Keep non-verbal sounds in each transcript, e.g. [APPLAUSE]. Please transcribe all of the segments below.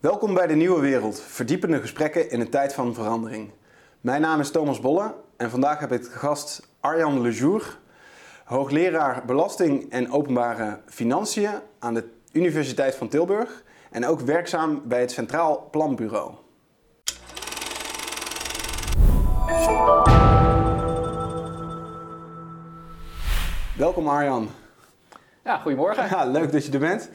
Welkom bij de Nieuwe Wereld, verdiepende gesprekken in een tijd van verandering. Mijn naam is Thomas Bolle en vandaag heb ik de gast Arjan Lejour, hoogleraar Belasting en Openbare Financiën aan de Universiteit van Tilburg en ook werkzaam bij het Centraal Planbureau. Welkom Arjan. Ja, goedemorgen. Ja, leuk dat je er bent.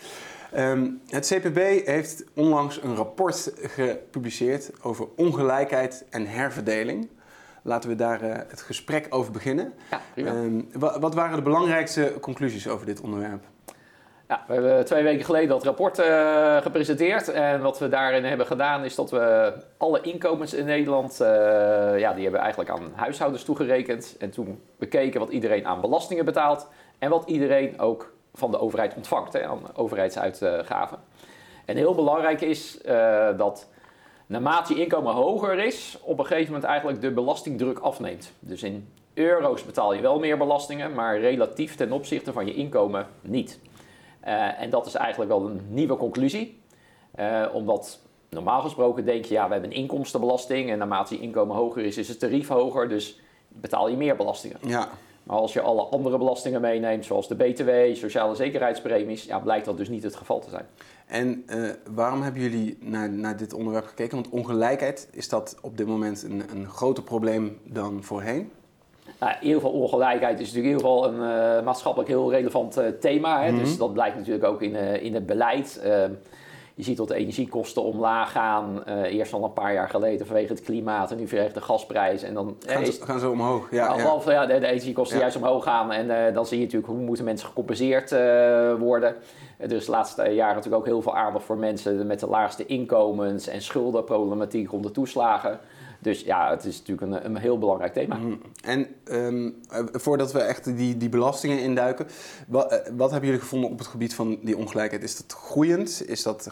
Ehm, het CPB heeft onlangs een rapport gepubliceerd over ongelijkheid en herverdeling. Laten we daar uh, het gesprek over beginnen. Ja. Ehm, wa- wat waren de belangrijkste conclusies over dit onderwerp? Ja, we hebben twee weken geleden dat rapport eh, gepresenteerd. En wat we daarin hebben gedaan is dat we alle inkomens in Nederland, eh, ja, die hebben eigenlijk aan huishoudens toegerekend. En toen bekeken wat iedereen aan belastingen betaalt en wat iedereen ook van de overheid ontvangt, hè, aan overheidsuitgaven. En heel belangrijk is eh, dat naarmate je inkomen hoger is, op een gegeven moment eigenlijk de belastingdruk afneemt. Dus in euro's betaal je wel meer belastingen, maar relatief ten opzichte van je inkomen niet. Uh, en dat is eigenlijk wel een nieuwe conclusie. Uh, omdat normaal gesproken denk je, ja, we hebben een inkomstenbelasting en naarmate je inkomen hoger is, is het tarief hoger, dus betaal je meer belastingen. Ja. Maar als je alle andere belastingen meeneemt, zoals de BTW, sociale zekerheidspremies, ja, blijkt dat dus niet het geval te zijn. En uh, waarom hebben jullie naar, naar dit onderwerp gekeken? Want ongelijkheid, is dat op dit moment een, een groter probleem dan voorheen? Nou, in ieder geval ongelijkheid is natuurlijk in ieder geval een uh, maatschappelijk heel relevant uh, thema. Hè? Mm -hmm. Dus dat blijkt natuurlijk ook in, in het beleid. Je ziet dat de energiekosten omlaag gaan. eerst al een paar jaar geleden vanwege het klimaat en nu vanwege de gasprijs. En dan gaan, is, ze, gaan ze omhoog. Ja, ja de, de energiekosten ja. juist omhoog gaan. En dan zie je natuurlijk hoe moeten mensen gecompenseerd worden. Dus de laatste jaren natuurlijk ook heel veel aandacht voor mensen met de laagste inkomens en schuldenproblematiek rond de toeslagen. Dus ja, het is natuurlijk een, een heel belangrijk thema. Mm. En um, voordat we echt die, die belastingen induiken, wat, wat, hebben jullie gevonden op het gebied van die ongelijkheid? Is dat groeiend? Is dat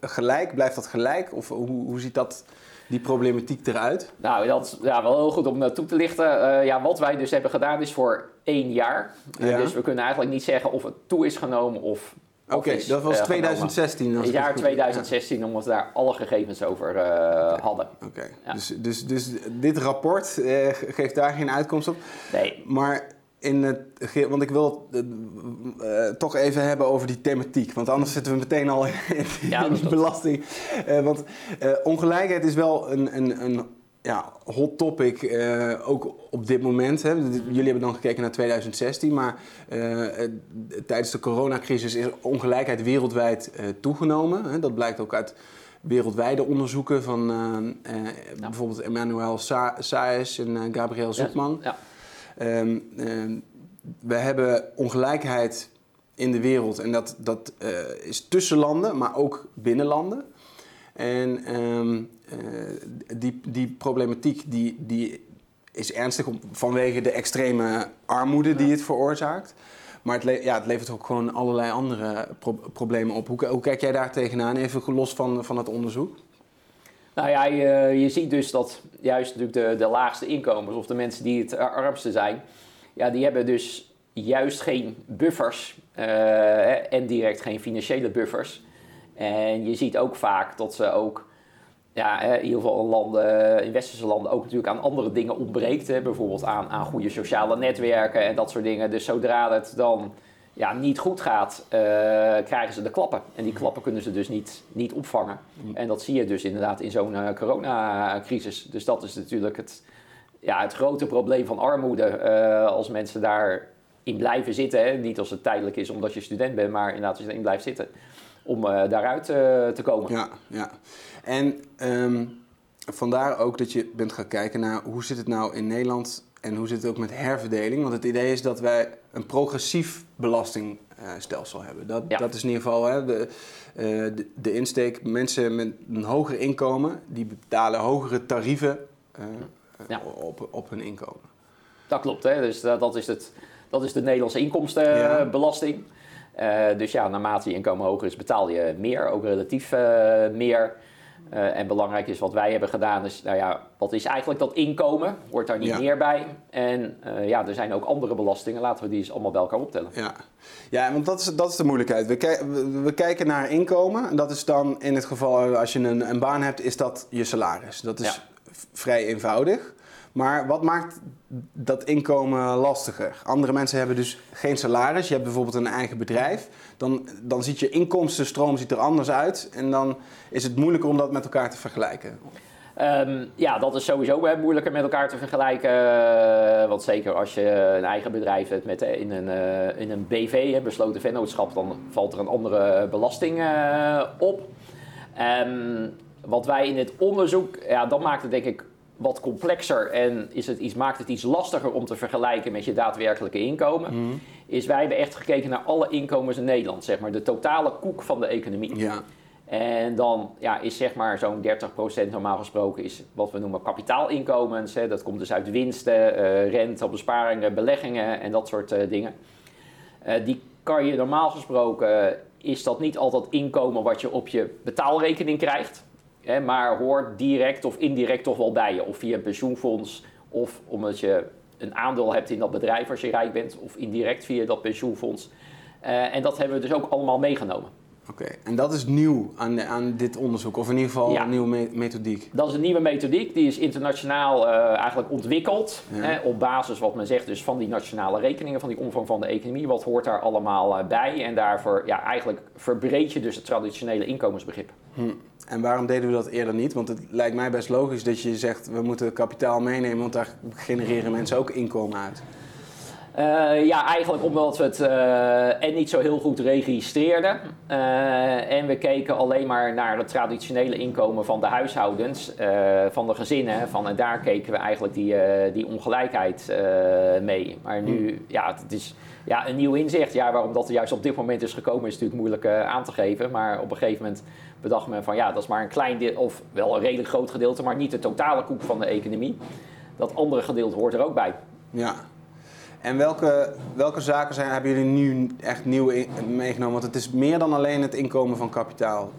gelijk? Blijft dat gelijk? Of hoe, hoe ziet dat, die problematiek eruit? Nou, dat is ja, wel heel goed om naartoe te lichten. Uh, ja, wat wij dus hebben gedaan is voor één jaar. Ja. Uh, dus we kunnen eigenlijk niet zeggen of het toe is genomen of Oké, okay, dat was uh, 2016. Het jaar 2016, ja. omdat we daar alle gegevens over okay. hadden. Oké, okay. ja. dus, dus, dus dit rapport uh, geeft daar geen uitkomst op. Nee. Maar in het, want ik wil het uh, toch even hebben over die thematiek. Want anders zitten we meteen al [LAUGHS] in, in die belasting. Uh, want uh, ongelijkheid is wel een, een, een ja, hot topic, uh, ook op dit moment. Hè. Jullie hebben dan gekeken naar 2016, maar uh, tijdens de coronacrisis is ongelijkheid wereldwijd uh, toegenomen. Hè. Dat blijkt ook uit wereldwijde onderzoeken van ja. bijvoorbeeld Emmanuel Sa Saez en Gabriel Zoekman. Ja. Ja. Um, we hebben ongelijkheid in de wereld en dat, dat is tussen landen, maar ook binnen landen. En um, uh, die, die problematiek die, die is ernstig om, vanwege de extreme armoede die het veroorzaakt. Maar het, le ja, het levert ook gewoon allerlei andere pro problemen op. Hoe, hoe, kijk jij daar tegenaan, even los van, van het onderzoek? Nou ja, je, je ziet dus dat juist natuurlijk de, de laagste inkomens of de mensen die het armste zijn, ja, die hebben dus juist geen buffers uh, en direct geen financiële buffers. En je ziet ook vaak dat ze ook, ja, in ieder geval in, landen, in westerse landen ook natuurlijk aan andere dingen ontbreekt. Hè? Bijvoorbeeld aan, aan goede sociale netwerken en dat soort dingen. Dus zodra het dan ja, niet goed gaat, uh, krijgen ze de klappen. En die klappen kunnen ze dus niet, niet opvangen. En dat zie je dus inderdaad in zo'n uh, coronacrisis. Dus dat is natuurlijk het, ja, het grote probleem van armoede. Uh, als mensen daarin blijven zitten, hè? niet als het tijdelijk is omdat je student bent, maar inderdaad als je erin blijft zitten om uh, daaruit uh, te komen. Ja, ja. En um, vandaar ook dat je bent gaan kijken naar hoe zit het nou in Nederland en hoe zit het ook met herverdeling. Want het idee is dat wij een progressief belastingstelsel hebben. Dat, ja. dat is in ieder geval hè, de, uh, de, de, insteek. Mensen met een hoger inkomen, die betalen hogere tarieven ja. op, op hun inkomen. Dat klopt, hè? dus dat, dat, is het, dat is de Nederlandse inkomstenbelasting. Ja. Uh, dus ja, naarmate je inkomen hoger is, betaal je meer, ook relatief uh, meer. Uh, en belangrijk is wat wij hebben gedaan, is nou ja, wat is eigenlijk dat inkomen? Hoort daar niet Ja. meer bij? En uh, ja, er zijn ook andere belastingen, laten we die eens allemaal bij elkaar optellen. Ja, ja want dat is, dat is de moeilijkheid. We, kij- we, we kijken naar inkomen. En dat is dan in het geval, als je een, een baan hebt, is dat je salaris. Dat is Ja. vrij eenvoudig. Maar wat maakt dat inkomen lastiger? Andere mensen hebben dus geen salaris. Je hebt bijvoorbeeld een eigen bedrijf. Dan, dan ziet je inkomstenstroom ziet er anders uit. En dan is het moeilijker om dat met elkaar te vergelijken. Ehm, ja, dat is sowieso moeilijker met elkaar te vergelijken. eh, want zeker als je een eigen bedrijf hebt met, eh, in, een, eh, in een BV, besloten vennootschap, dan valt er een andere belasting op. Ehm, wat wij in het onderzoek, ja, dat maakt het denk ik wat complexer en is het iets, maakt het iets lastiger om te vergelijken met je daadwerkelijke inkomen. Is wij hebben echt gekeken naar alle inkomens in Nederland, zeg maar de totale koek van de economie. Ja, En dan ja, is zeg maar zo'n 30% normaal gesproken is wat we noemen kapitaalinkomens. Hè. Dat komt dus uit winsten, eh, rente op besparingen, beleggingen en dat soort eh, dingen. Eh, die kan je normaal gesproken, is dat niet altijd inkomen wat je op je betaalrekening krijgt. Hè, maar hoort direct of indirect toch wel bij je. Of via een pensioenfonds of omdat je een aandeel hebt in dat bedrijf als je rijk bent. Of indirect via dat pensioenfonds. Eh, en dat hebben we dus ook allemaal meegenomen. oké. En dat is nieuw aan, aan dit onderzoek. Of in ieder geval Ja. een nieuwe me- methodiek. Dat is een nieuwe methodiek, die is internationaal eh, eigenlijk ontwikkeld. Ja. Hè, op basis, wat men zegt, dus van die nationale rekeningen, van die omvang van de economie. Wat hoort daar allemaal eh, bij? En daarvoor, ja, eigenlijk verbreed je dus het traditionele inkomensbegrip. Hm. En waarom deden we dat eerder niet? Want het lijkt mij best logisch dat je zegt we moeten kapitaal meenemen, want daar genereren mensen ook inkomen uit. Eh, ja, eigenlijk omdat we het eh, en niet zo heel goed registreerden. eh, en we keken alleen maar naar het traditionele inkomen van de huishoudens, van de gezinnen. Van, en daar keken we eigenlijk die, die ongelijkheid mee. Maar nu, ja, het is ja, een nieuw inzicht. Ja, waarom dat er juist op dit moment is gekomen, is natuurlijk moeilijk eh, aan te geven. Maar op een gegeven moment bedacht men van ja, dat is maar een klein deel, of wel een redelijk groot gedeelte, maar niet de totale koek van de economie. Dat andere gedeelte hoort er ook bij. Ja. En welke, welke zaken zijn, hebben jullie nu echt nieuw meegenomen? Want het is meer dan alleen het inkomen van kapitaal.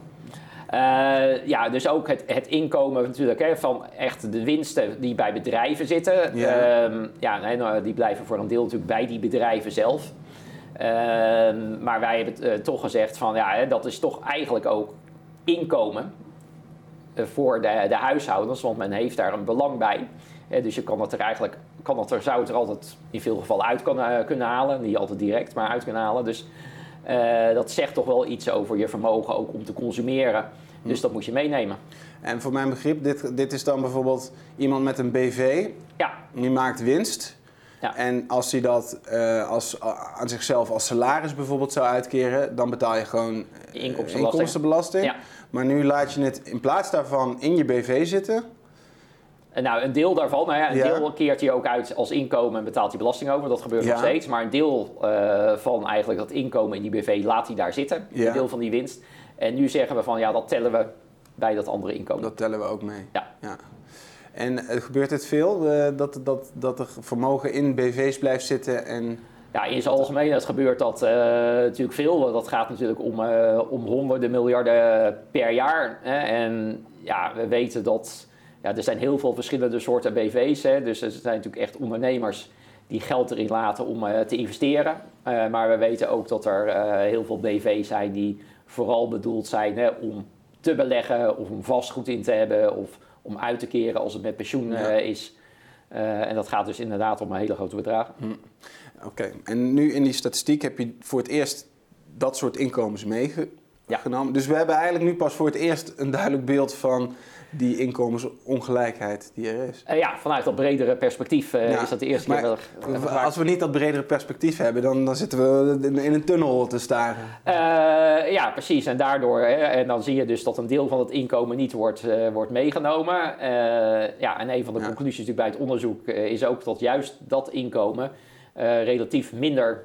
Eh, ja, dus ook het, het inkomen natuurlijk hè, van echt de winsten die bij bedrijven zitten. Ja. Ehm, ja, nee, nou, die blijven voor een deel natuurlijk bij die bedrijven zelf. Ehm, maar wij hebben eh, toch gezegd van ja, hè, dat is toch eigenlijk ook inkomen eh, voor de, de huishoudens, want men heeft daar een belang bij. Hè, dus je kan het er eigenlijk, kan het er, zou het er altijd in veel gevallen uit kunnen, kunnen halen. Niet altijd direct, maar uit kunnen halen. Dus dat zegt toch wel iets over je vermogen ook om te consumeren. Dus dat moet je meenemen. En voor mijn begrip, dit, dit is dan bijvoorbeeld iemand met een BV, Ja, die maakt winst. Ja. En als hij dat eh, als, aan zichzelf als salaris bijvoorbeeld zou uitkeren, dan betaal je gewoon eh, Inkomstenbelasting. inkomstenbelasting. Ja. Maar nu laat je het in plaats daarvan in je BV zitten. En nou, een deel daarvan, nou ja, een Ja. deel keert hij ook uit als inkomen en betaalt hij belasting over. Dat gebeurt Ja. nog steeds. Maar een deel eh, van eigenlijk dat inkomen in die BV laat hij daar zitten. Ja. Een deel van die winst. En nu zeggen we van ja, dat tellen we bij dat andere inkomen. Dat tellen we ook mee. Ja. En eh, gebeurt het veel eh, dat, dat, dat er vermogen in BV's blijft zitten? En, Ja, in zijn algemeenheid gebeurt dat eh, natuurlijk veel. Dat gaat natuurlijk om, om honderden miljarden per jaar. Hè. En ja, we weten dat ja, er zijn heel veel verschillende soorten BV's. Hè. Dus er zijn natuurlijk echt ondernemers die geld erin laten om te investeren. Maar we weten ook dat er heel veel BV's zijn die vooral bedoeld zijn hè, om te beleggen of om vastgoed in te hebben of om uit te keren als het met pensioen Ja. eh, is. Eh, en dat gaat dus inderdaad om hele grote bedragen. Oké, en nu in die statistiek heb je voor het eerst dat soort inkomens meegenomen. Dus we hebben eigenlijk nu pas voor het eerst een duidelijk beeld van die inkomensongelijkheid die er is. Eh, ja, vanuit dat bredere perspectief eh, Ja, is dat de eerste maar keer wel. Als we niet dat bredere perspectief hebben, dan, dan zitten we in, in een tunnel te staren. Eh, ja, precies. En daardoor, hè, en dan zie je dus dat een deel van het inkomen niet wordt, wordt meegenomen. Ja, en een van de Ja. conclusies natuurlijk bij het onderzoek is ook dat juist dat inkomen relatief minder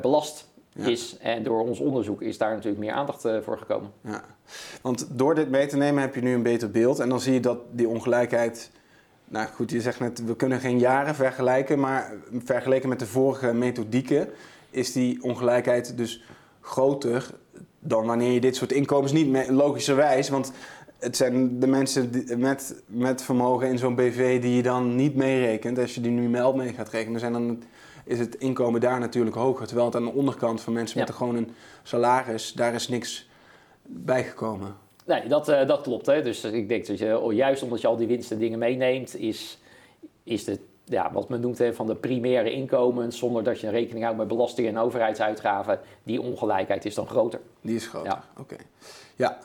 belast Ja. is. En door ons onderzoek is daar natuurlijk meer aandacht eh, voor gekomen. Ja. Want door dit mee te nemen heb je nu een beter beeld. En dan zie je dat die ongelijkheid. Nou goed, je zegt net, we kunnen geen jaren vergelijken. Maar vergeleken met de vorige methodieken is die ongelijkheid dus groter dan wanneer je dit soort inkomens niet, logischerwijs. Want het zijn de mensen die- met, met vermogen in zo'n BV die je dan niet meerekent. Als je die nu wel mee gaat rekenen, zijn dan, is het inkomen daar natuurlijk hoger. Terwijl het aan de onderkant van mensen met Ja. gewoon een salaris, daar is niks bijgekomen. Nee, dat, eh, dat klopt. Hè. Dus ik denk dat je, oh, juist omdat je al die winsten dingen meeneemt, is, is de, ja, wat men noemt hè, van de primaire inkomens, zonder dat je een rekening houdt met belastingen en overheidsuitgaven, die ongelijkheid is dan groter. Die is groter. Ja. Oké. Ja.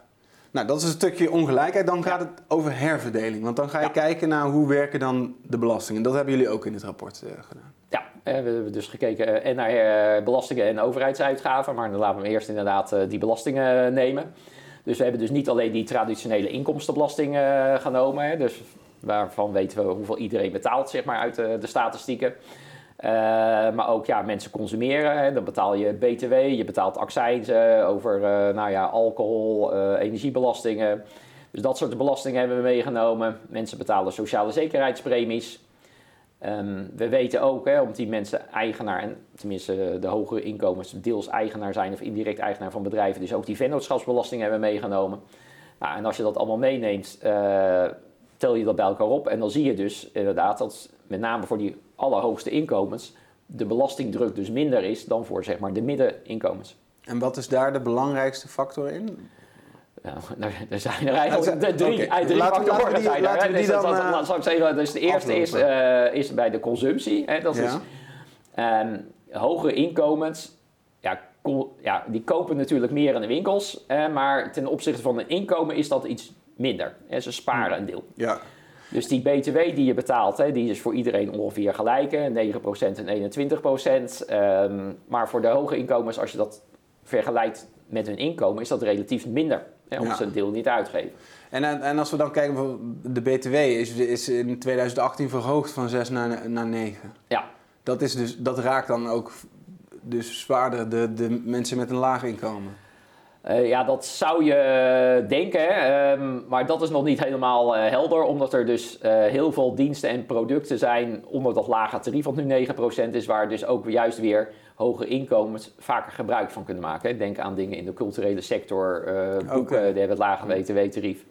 Nou, dat is een stukje ongelijkheid. Dan gaat het over herverdeling. Want dan ga je Ja. kijken naar hoe werken dan de belastingen. Dat hebben jullie ook in het rapport eh, gedaan. Ja, eh, we hebben dus gekeken eh, en naar belastingen en overheidsuitgaven, maar dan laten we eerst inderdaad die belastingen nemen. Dus we hebben dus niet alleen die traditionele inkomstenbelasting genomen, hè, dus waarvan weten we hoeveel iedereen betaalt zeg maar, uit de statistieken. Eh, maar ook ja, mensen consumeren, hè, dan betaal je BTW, je betaalt accijnzen over eh, nou ja, alcohol, eh, energiebelastingen. Dus dat soort belastingen hebben we meegenomen. Mensen betalen sociale zekerheidspremies. Ehm, we weten ook, hè, omdat die mensen eigenaar, en tenminste de hogere inkomens, deels eigenaar zijn of indirect eigenaar van bedrijven, dus ook die vennootschapsbelasting hebben meegenomen. Nou, en als je dat allemaal meeneemt, tel je dat bij elkaar op en dan zie je dus inderdaad dat met name voor die allerhoogste inkomens de belastingdruk dus minder is dan voor zeg maar de middeninkomens. En wat is daar de belangrijkste factor in? Nou, er zijn er eigenlijk de drie, eh, drie Laten factoren. laten die- laten die Dus dan, zeggen, dus de eerste is, eh, is bij de consumptie. Hè. Dat is. Ehm, hogere inkomens, ja, ja, die kopen natuurlijk meer in de winkels, maar ten opzichte van een inkomen is dat iets minder. Hè. Ze sparen een deel. Ja. Dus die BTW die je betaalt, hè, die is voor iedereen ongeveer gelijk, hè, 9% en 21%. Ehm, maar voor de hoge inkomens, als je dat vergelijkt met hun inkomen, is dat relatief minder. Hè, omdat Ja. ze een deel niet uitgeven. En, en en als we dan kijken, bijvoorbeeld de BTW is, is in 2018 verhoogd van 6 naar, naar 9. Ja, Dat, is dus, dat raakt dan ook dus zwaarder de, de mensen met een laag inkomen. Eh, ja, dat zou je denken, hè? Ehm, maar dat is nog niet helemaal eh, helder, omdat er dus eh, heel veel diensten en producten zijn onder dat lage tarief, wat nu 9% is, waar dus ook juist weer hoge inkomens vaker gebruik van kunnen maken. Denk aan dingen in de culturele sector, eh, boeken, die hebben het lage btw-tarief.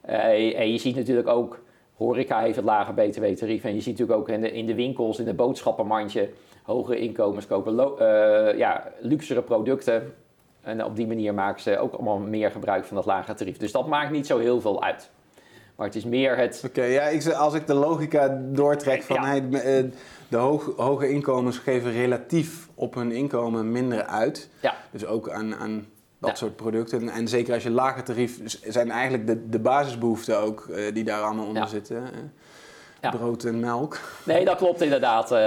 Eh, en je ziet natuurlijk ook, horeca heeft het lage btw-tarief, en je ziet natuurlijk ook in de, in de winkels, in de boodschappenmandje, hogere inkomens kopen eh, ja, luxere producten. En op die manier maken ze ook allemaal meer gebruik van dat lage tarief. Dus dat maakt niet zo heel veel uit. Maar het is meer het... Oké, ja, ik, als ik de logica doortrek van Ja. hey, eh, de hoog, hoge inkomens geven relatief op hun inkomen minder uit. Ja, Dus ook aan, aan dat Ja. soort producten. En zeker als je lager tarief, zijn eigenlijk de, de basisbehoeften ook eh, die daar allemaal onder Ja. zitten. Ja. Brood en melk. nee, dat klopt inderdaad. Eh,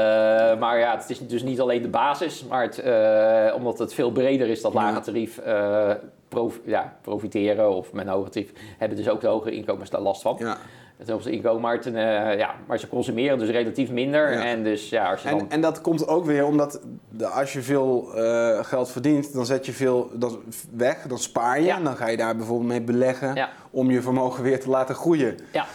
maar ja, het is dus niet alleen de basis. Maar het, eh, omdat het veel breder is, dat lage tarief... eh, prof- ja, profiteren of met een hoger tarief... hebben dus ook de hogere inkomens daar last van. Ja. Het hoogste inkomen, maar, ten, ja, maar ze consumeren dus relatief minder. Ja. En dus ja, als je dan... En, en dat komt ook weer omdat de, als je veel geld verdient, dan zet je veel dan weg, dan spaar je. En dan ga je daar bijvoorbeeld mee beleggen om je vermogen weer te laten groeien. Ja.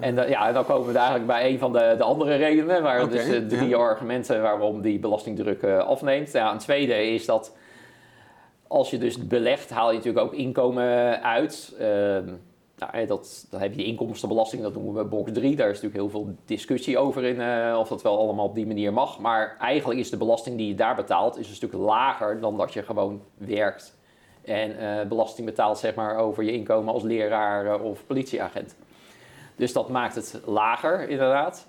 En eh, ja, dan komen we eigenlijk bij een van de, de andere redenen, waar Oké, dus de drie ja. argumenten waarom die belastingdruk eh, afneemt. Ja, een tweede is dat als je dus belegt, haal je natuurlijk ook inkomen uit. Ehm, nou, dat, dan heb je die inkomstenbelasting, dat noemen we box 3. Daar is natuurlijk heel veel discussie over in eh, of dat wel allemaal op die manier mag. Maar eigenlijk is de belasting die je daar betaalt, is een stuk lager dan dat je gewoon werkt. En eh, belasting betaalt zeg maar, over je inkomen als leraar eh, of politieagent. Dus dat maakt het lager, inderdaad.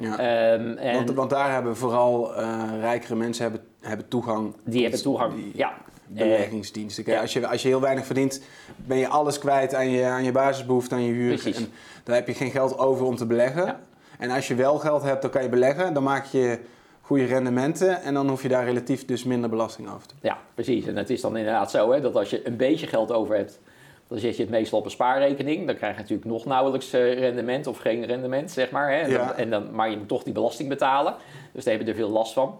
Ja. Ehm, en want, want daar hebben vooral eh, rijkere mensen hebben, hebben toegang die hebben toegang. die ja. beleggingsdiensten. Kijk, ja. als, je, als je heel weinig verdient, ben je alles kwijt aan je, aan je basisbehoefte, aan je huur. Precies. En dan heb je geen geld over om te beleggen. Ja. En als je wel geld hebt, dan kan je beleggen. Dan maak je goede rendementen en dan hoef je daar relatief dus minder belasting over te Ja, precies. En het is dan inderdaad zo hè, dat als je een beetje geld over hebt, dan zet je het meestal op een spaarrekening. Dan krijg je natuurlijk nog nauwelijks eh, rendement of geen rendement, zeg maar. Hè. En Ja. dan, en dan, maar je moet toch die belasting betalen. Dus daar heb je er veel last van.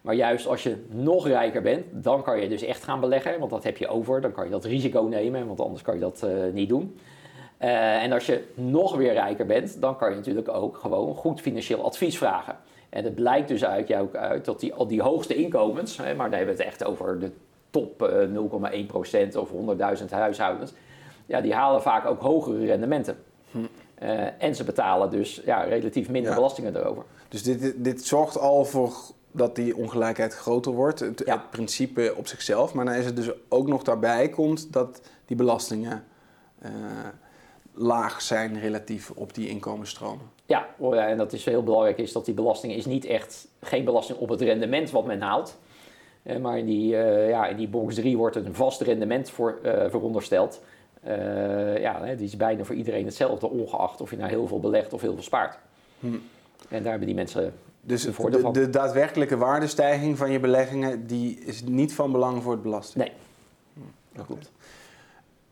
Maar juist als je nog rijker bent, dan kan je dus echt gaan beleggen. Want dat heb je over. Dan kan je dat risico nemen, want anders kan je dat eh, niet doen. Eh, en als je nog weer rijker bent, dan kan je natuurlijk ook gewoon goed financieel advies vragen. En het blijkt dus uit, jou ook uit dat die, al die hoogste inkomens, hè, maar dan hebben we het echt over de top eh, 0,1% of 100.000 huishoudens, ja, die halen vaak ook hogere rendementen. Eh, en ze betalen dus ja, relatief minder Ja. belastingen erover. Dus dit, dit zorgt al voor dat die ongelijkheid groter wordt. Het, Ja. het principe op zichzelf. Maar dan is het dus ook nog daarbij komt dat die belastingen eh, laag zijn relatief op die inkomensstromen. Ja, oh ja, en dat is heel belangrijk, is dat die belasting is niet echt geen belasting op het rendement wat men haalt. Eh, maar in die, ja, in die box 3 wordt een vast rendement voor, verondersteld. Eh, ja, die is bijna voor iedereen hetzelfde, ongeacht of je nou heel veel belegt of heel veel spaart. Hm. En daar hebben die mensen Dus voordeel de, van. de daadwerkelijke waardestijging van je beleggingen die is niet van belang voor het belasting. Nee. Dat klopt.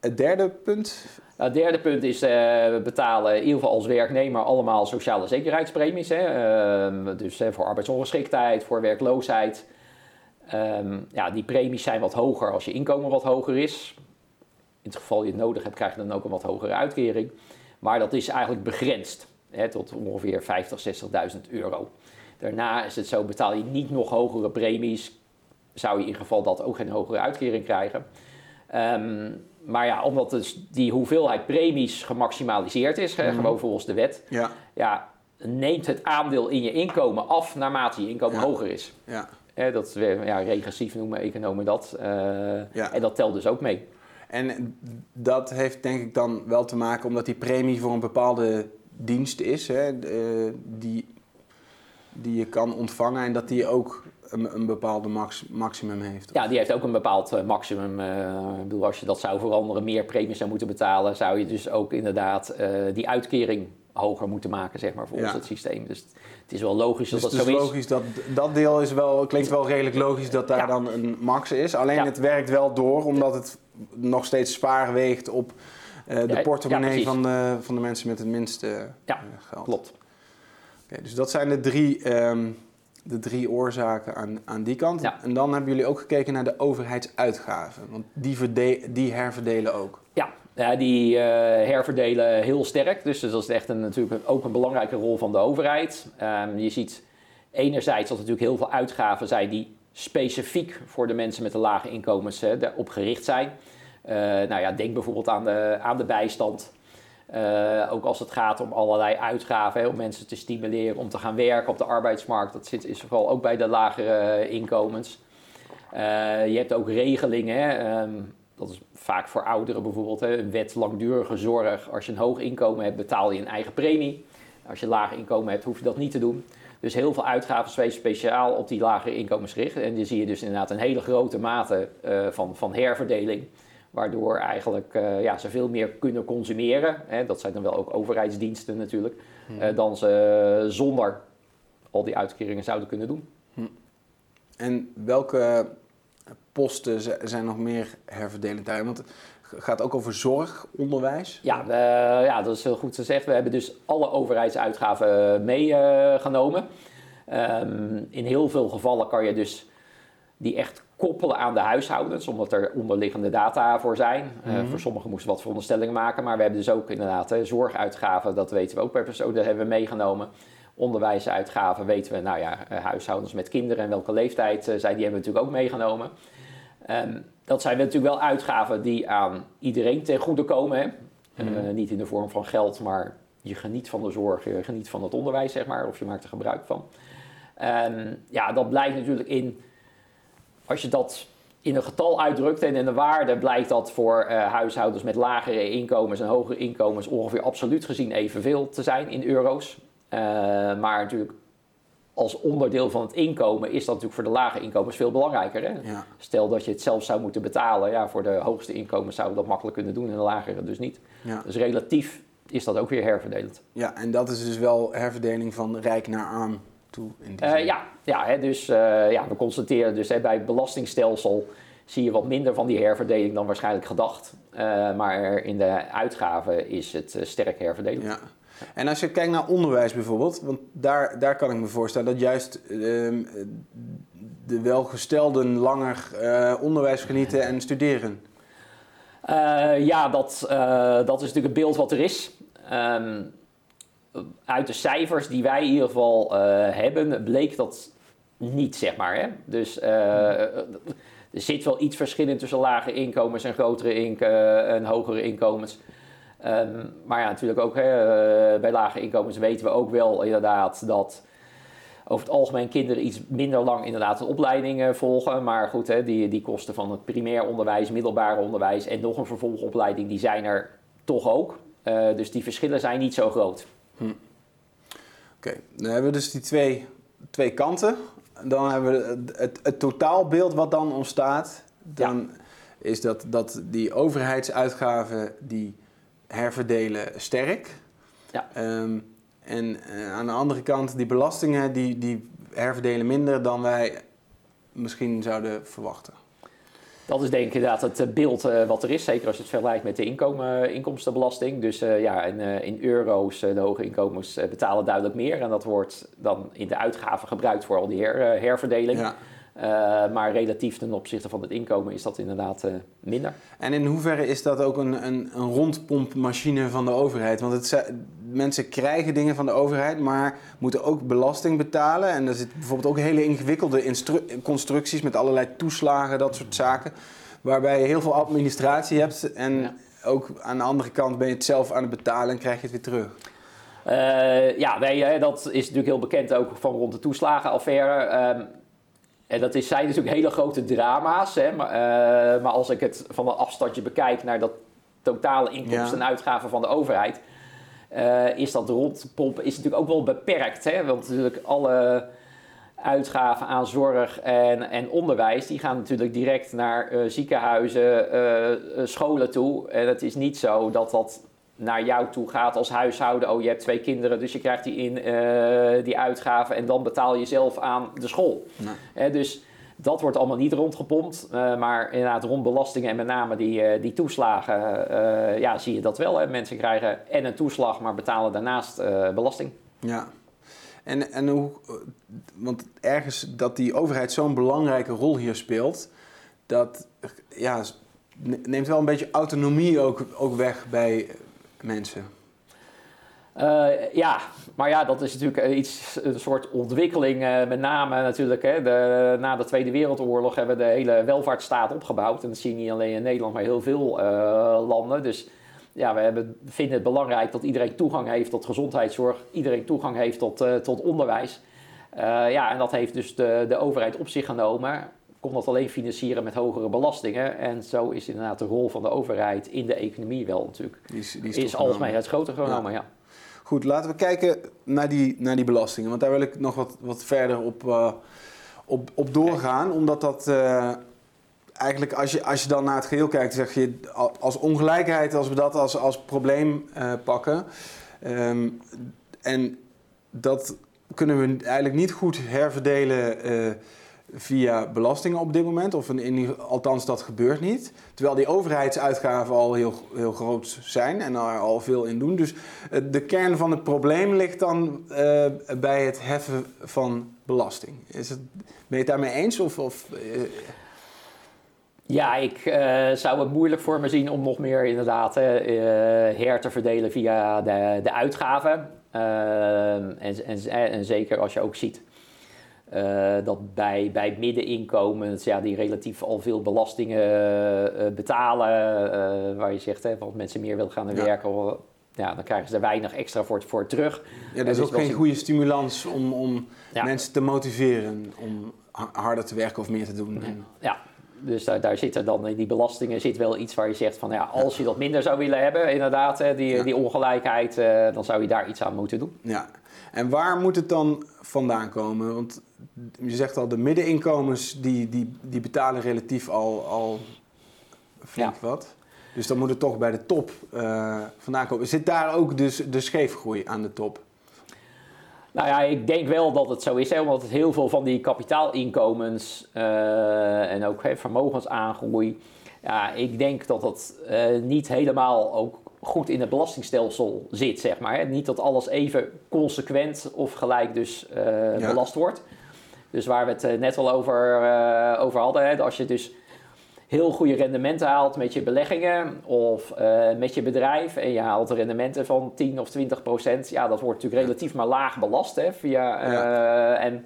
Het derde punt. Nou, het derde punt is, eh, we betalen in ieder geval als werknemer allemaal sociale zekerheidspremies. Hè? Ehm, dus voor arbeidsongeschiktheid, voor werkloosheid. Ehm, ja, die premies zijn wat hoger als je inkomen wat hoger is. In het geval je het nodig hebt, krijg je dan ook een wat hogere uitkering. Maar dat is eigenlijk begrensd hè, tot ongeveer 50.000, 60.000 euro. Daarna is het zo, betaal je niet nog hogere premies, zou je in geval dat ook geen hogere uitkering krijgen. Ehm, maar ja, omdat dus die hoeveelheid premies gemaximaliseerd is, Mhm. gewoon volgens de wet, Ja, ja, neemt het aandeel in je inkomen af naarmate je inkomen Ja. hoger is. ja, dat is ja, regressief noemen economen dat. Eh. En dat telt dus ook mee. En dat heeft denk ik dan wel te maken omdat die premie voor een bepaalde dienst is, hè, eh, die, die je kan ontvangen en dat die ook een, een bepaalde max, maximum heeft. Ja, die heeft ook een bepaald eh, maximum. eh, ik bedoel, als je dat zou veranderen, meer premies zou moeten betalen, zou je dus ook inderdaad die uitkering hoger moeten maken, zeg maar, volgens Ja. het systeem. Dus het is wel logisch Dus dat het dat is zo is. logisch dat dat deel is wel, klinkt wel redelijk logisch dat daar Ja. dan een max is. Alleen Ja. het werkt wel door omdat het nog steeds zwaar weegt op eh, de portemonnee van, de, van de mensen met het minste Ja, eh, geld. Klopt. Oké, dus dat zijn de drie, ehm, de drie oorzaken aan, aan die kant. En dan hebben jullie ook gekeken naar de overheidsuitgaven. Want die, verde- die herverdelen ook. Ja, die eh, herverdelen heel sterk. Dus dat is echt een, natuurlijk ook een belangrijke rol van de overheid. Ehm, je ziet enerzijds dat er natuurlijk heel veel uitgaven zijn die specifiek voor de mensen met de lage inkomens eh, daarop gericht zijn. Eh, nou ja, denk bijvoorbeeld aan de, aan de bijstand. Eh, ook als het gaat om allerlei uitgaven, hè, om mensen te stimuleren om te gaan werken op de arbeidsmarkt. Dat zit is vooral ook bij de lagere inkomens. Je hebt ook regelingen. Hè, ehm, dat is vaak voor ouderen bijvoorbeeld. Hè, een wet langdurige zorg. Als je een hoog inkomen hebt, betaal je een eigen premie. Als je een laag inkomen hebt, hoef je dat niet te doen. Dus heel veel uitgaven zijn speciaal op die lagere inkomens gericht. En dan zie je dus inderdaad een hele grote mate eh, van, van herverdeling. Waardoor eigenlijk eh, ja, ze veel meer kunnen consumeren. Hè, dat zijn dan wel ook overheidsdiensten natuurlijk. eh, dan ze zonder al die uitkeringen zouden kunnen doen. En welke posten zijn nog meer herverdelend daarin? Want het gaat ook over zorg, onderwijs. Ja, eh, ja, dat is heel goed gezegd. We hebben dus alle overheidsuitgaven meegenomen. Ehm, in heel veel gevallen kan je dus die echt koppelen aan de huishoudens, omdat er onderliggende data voor zijn. Eh, Mhm. voor sommigen moesten we wat veronderstellingen maken, maar we hebben dus ook inderdaad hè, zorguitgaven, dat weten we ook per persoon, dat hebben we meegenomen. Onderwijsuitgaven weten we, nou ja, eh, huishoudens met kinderen en welke leeftijd eh, zijn, die hebben we natuurlijk ook meegenomen. Ehm, dat zijn natuurlijk wel uitgaven die aan iedereen ten goede komen. Hè? Eh, Mhm. niet in de vorm van geld, maar je geniet van de zorg, je geniet van het onderwijs, zeg maar, of je maakt er gebruik van. Ehm, ja, dat blijkt natuurlijk in, als je dat in een getal uitdrukt en in de waarde, blijkt dat voor huishoudens met lagere inkomens en hogere inkomens ongeveer absoluut gezien evenveel te zijn in euro's. Eh, maar natuurlijk als onderdeel van het inkomen is dat natuurlijk voor de lage inkomens veel belangrijker. Hè? Ja. Stel dat je het zelf zou moeten betalen, ja, voor de hoogste inkomens zouden we dat makkelijk kunnen doen en de lagere dus niet. Ja. Dus relatief is dat ook weer herverdelend. ja, en dat is dus wel herverdeling van rijk naar arm toe. In die zin. ja, ja hè, dus eh, ja, we constateren dus hè, bij het belastingstelsel zie je wat minder van die herverdeling dan waarschijnlijk gedacht. Eh, maar in de uitgaven is het sterk herverdeling. Ja. En als je kijkt naar onderwijs bijvoorbeeld, want daar, daar kan ik me voorstellen dat juist ehm, de welgestelden langer eh, onderwijs genieten en studeren. Eh, ja, dat, eh, dat is natuurlijk het beeld wat er is. Ehm, uit de cijfers die wij in ieder geval hebben, bleek dat niet, zeg maar. Hè? Dus er zit wel iets verschil tussen lage inkomens en grotere en hogere inkomens. Ehm, maar ja, natuurlijk ook hè, bij lage inkomens weten we ook wel inderdaad dat over het algemeen kinderen iets minder lang inderdaad een opleiding volgen. Maar goed, hè, die, die kosten van het primair onderwijs, middelbaar onderwijs en nog een vervolgopleiding, die zijn er toch ook. Uh, dus die verschillen zijn niet zo groot. Hm. Oké, okay. dan hebben we dus die twee, twee kanten. Dan hebben we het, het, totaalbeeld wat dan ontstaat. Dan is dat, dat die overheidsuitgaven die herverdelen sterk. Ja. Um, en uh, aan de andere kant, die belastingen die, die herverdelen minder dan wij misschien zouden verwachten. Dat is denk ik inderdaad het eh, beeld uh, wat er is, zeker als je het vergelijkt met de inkomen, inkomstenbelasting. Dus uh, ja, in, in euro's, de hoge inkomens betalen duidelijk meer. En dat wordt dan in de uitgaven gebruikt voor al die her, herverdeling. Ja. Uh, maar relatief ten opzichte van het inkomen is dat inderdaad uh, minder. En in hoeverre is dat ook een, een, een rondpompmachine van de overheid? Want het, mensen krijgen dingen van de overheid, maar moeten ook belasting betalen. En er zitten bijvoorbeeld ook hele ingewikkelde constructies met allerlei toeslagen, dat soort zaken. Waarbij je heel veel administratie hebt en ook aan de andere kant ben je het zelf aan het betalen en krijg je het weer terug. Uh, ja, nee, dat is natuurlijk heel bekend ook van rond de toeslagenaffaire. En dat is, zijn natuurlijk hele grote drama's. Hè? Maar, uh, maar als ik het van een afstandje bekijk naar dat totale inkomsten en uitgaven van de overheid, uh, is dat rondpompen is natuurlijk ook wel beperkt. Hè? Want natuurlijk alle uitgaven aan zorg en, en onderwijs, die gaan natuurlijk direct naar uh, ziekenhuizen, scholen toe. En het is niet zo dat dat naar jou toe gaat als huishouden. Oh, je hebt twee kinderen, dus je krijgt die, in, uh, die uitgaven en dan betaal je zelf aan de school. Nee. dus dat wordt allemaal niet rondgepompt. Uh, maar inderdaad, rond belastingen en met name die, uh, die toeslagen, ja, zie je dat wel. Hè? Mensen krijgen en een toeslag, maar betalen daarnaast belasting. Ja. En, en hoe, want ergens dat die overheid zo'n belangrijke rol hier speelt, dat ja, neemt wel een beetje autonomie ook, ook weg bij, mensen? Uh, ja, maar ja, dat is natuurlijk iets, een soort ontwikkeling. Uh, met name natuurlijk, hè, de, na de Tweede Wereldoorlog hebben we de hele welvaartsstaat opgebouwd. En dat zie je niet alleen in Nederland, maar heel veel landen. Dus ja, we hebben, vinden het belangrijk dat iedereen toegang heeft tot gezondheidszorg, iedereen toegang heeft tot, tot onderwijs. ja, en dat heeft dus de, de overheid op zich genomen kon dat alleen financieren met hogere belastingen. En zo is inderdaad de rol van de overheid in de economie wel natuurlijk. Die is, die is, is alsmaar het groter genomen, ja. Goed, laten we kijken naar die, naar die belastingen. Want daar wil ik nog wat, wat verder op, uh, op, op doorgaan. Omdat dat uh, eigenlijk, als je, als je dan naar het geheel kijkt, zeg je als ongelijkheid, als we dat als, als probleem uh, pakken. Um, en dat kunnen we eigenlijk niet goed herverdelen via belastingen op dit moment. Of in, althans, dat gebeurt niet. Terwijl die overheidsuitgaven al heel, heel groot zijn en er al veel in doen. Dus eh, de kern van het probleem ligt dan uh, bij het heffen van belasting. Is het, ben je het daarmee eens? Of, uh... Ja, ik zou het moeilijk voor me zien om nog meer inderdaad her te verdelen via de, de uitgaven. En, en, en zeker als je ook ziet uh, dat bij, bij middeninkomens, ja, die relatief al veel belastingen uh, betalen, uh, waar je zegt, hè, want mensen meer willen gaan werken, ja, dan krijgen ze er weinig extra voor, voor terug. Ja, dat is ook geen goede stimulans om, om mensen te motiveren om harder te werken of meer te doen. Ja, dus daar, daar zitten dan in die belastingen zit wel iets waar je zegt van ja, als je dat minder zou willen hebben, inderdaad, die, die ongelijkheid, dan zou je daar iets aan moeten doen. Ja, en waar moet het dan vandaan komen? Want je zegt al, de middeninkomens die, die, die betalen relatief al, al flink wat. Dus dan moet het toch bij de top uh, vandaan komen. Zit daar ook dus de scheefgroei aan de top? Nou ja, ik denk wel dat het zo is, hè, omdat heel veel van die kapitaalinkomens uh, en ook hè, vermogensaangroei, ja, ik denk dat dat uh, niet helemaal ook goed in het belastingstelsel zit, zeg maar. Niet dat alles even consequent of gelijk dus uh, belast wordt. Dus waar we het eh, net al over, uh, over hadden, hè, als je dus heel goede rendementen haalt met je beleggingen of met je bedrijf en je haalt rendementen van 10 of 20 procent, ja, dat wordt natuurlijk relatief maar laag belast. Hè, via, ja. En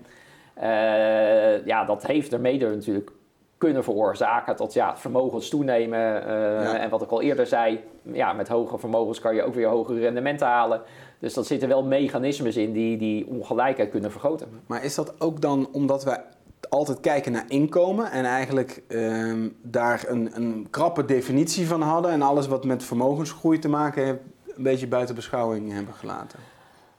ja, dat heeft er mede natuurlijk kunnen veroorzaken tot ja, vermogens toenemen. Uh, En wat ik al eerder zei, ja, met hoge vermogens kan je ook weer hogere rendementen halen. Dus dat zitten wel mechanismes in die die ongelijkheid kunnen vergroten. Maar is dat ook dan omdat wij altijd kijken naar inkomen en eigenlijk uh, daar een, een krappe definitie van hadden en alles wat met vermogensgroei te maken heeft, een beetje buiten beschouwing hebben gelaten?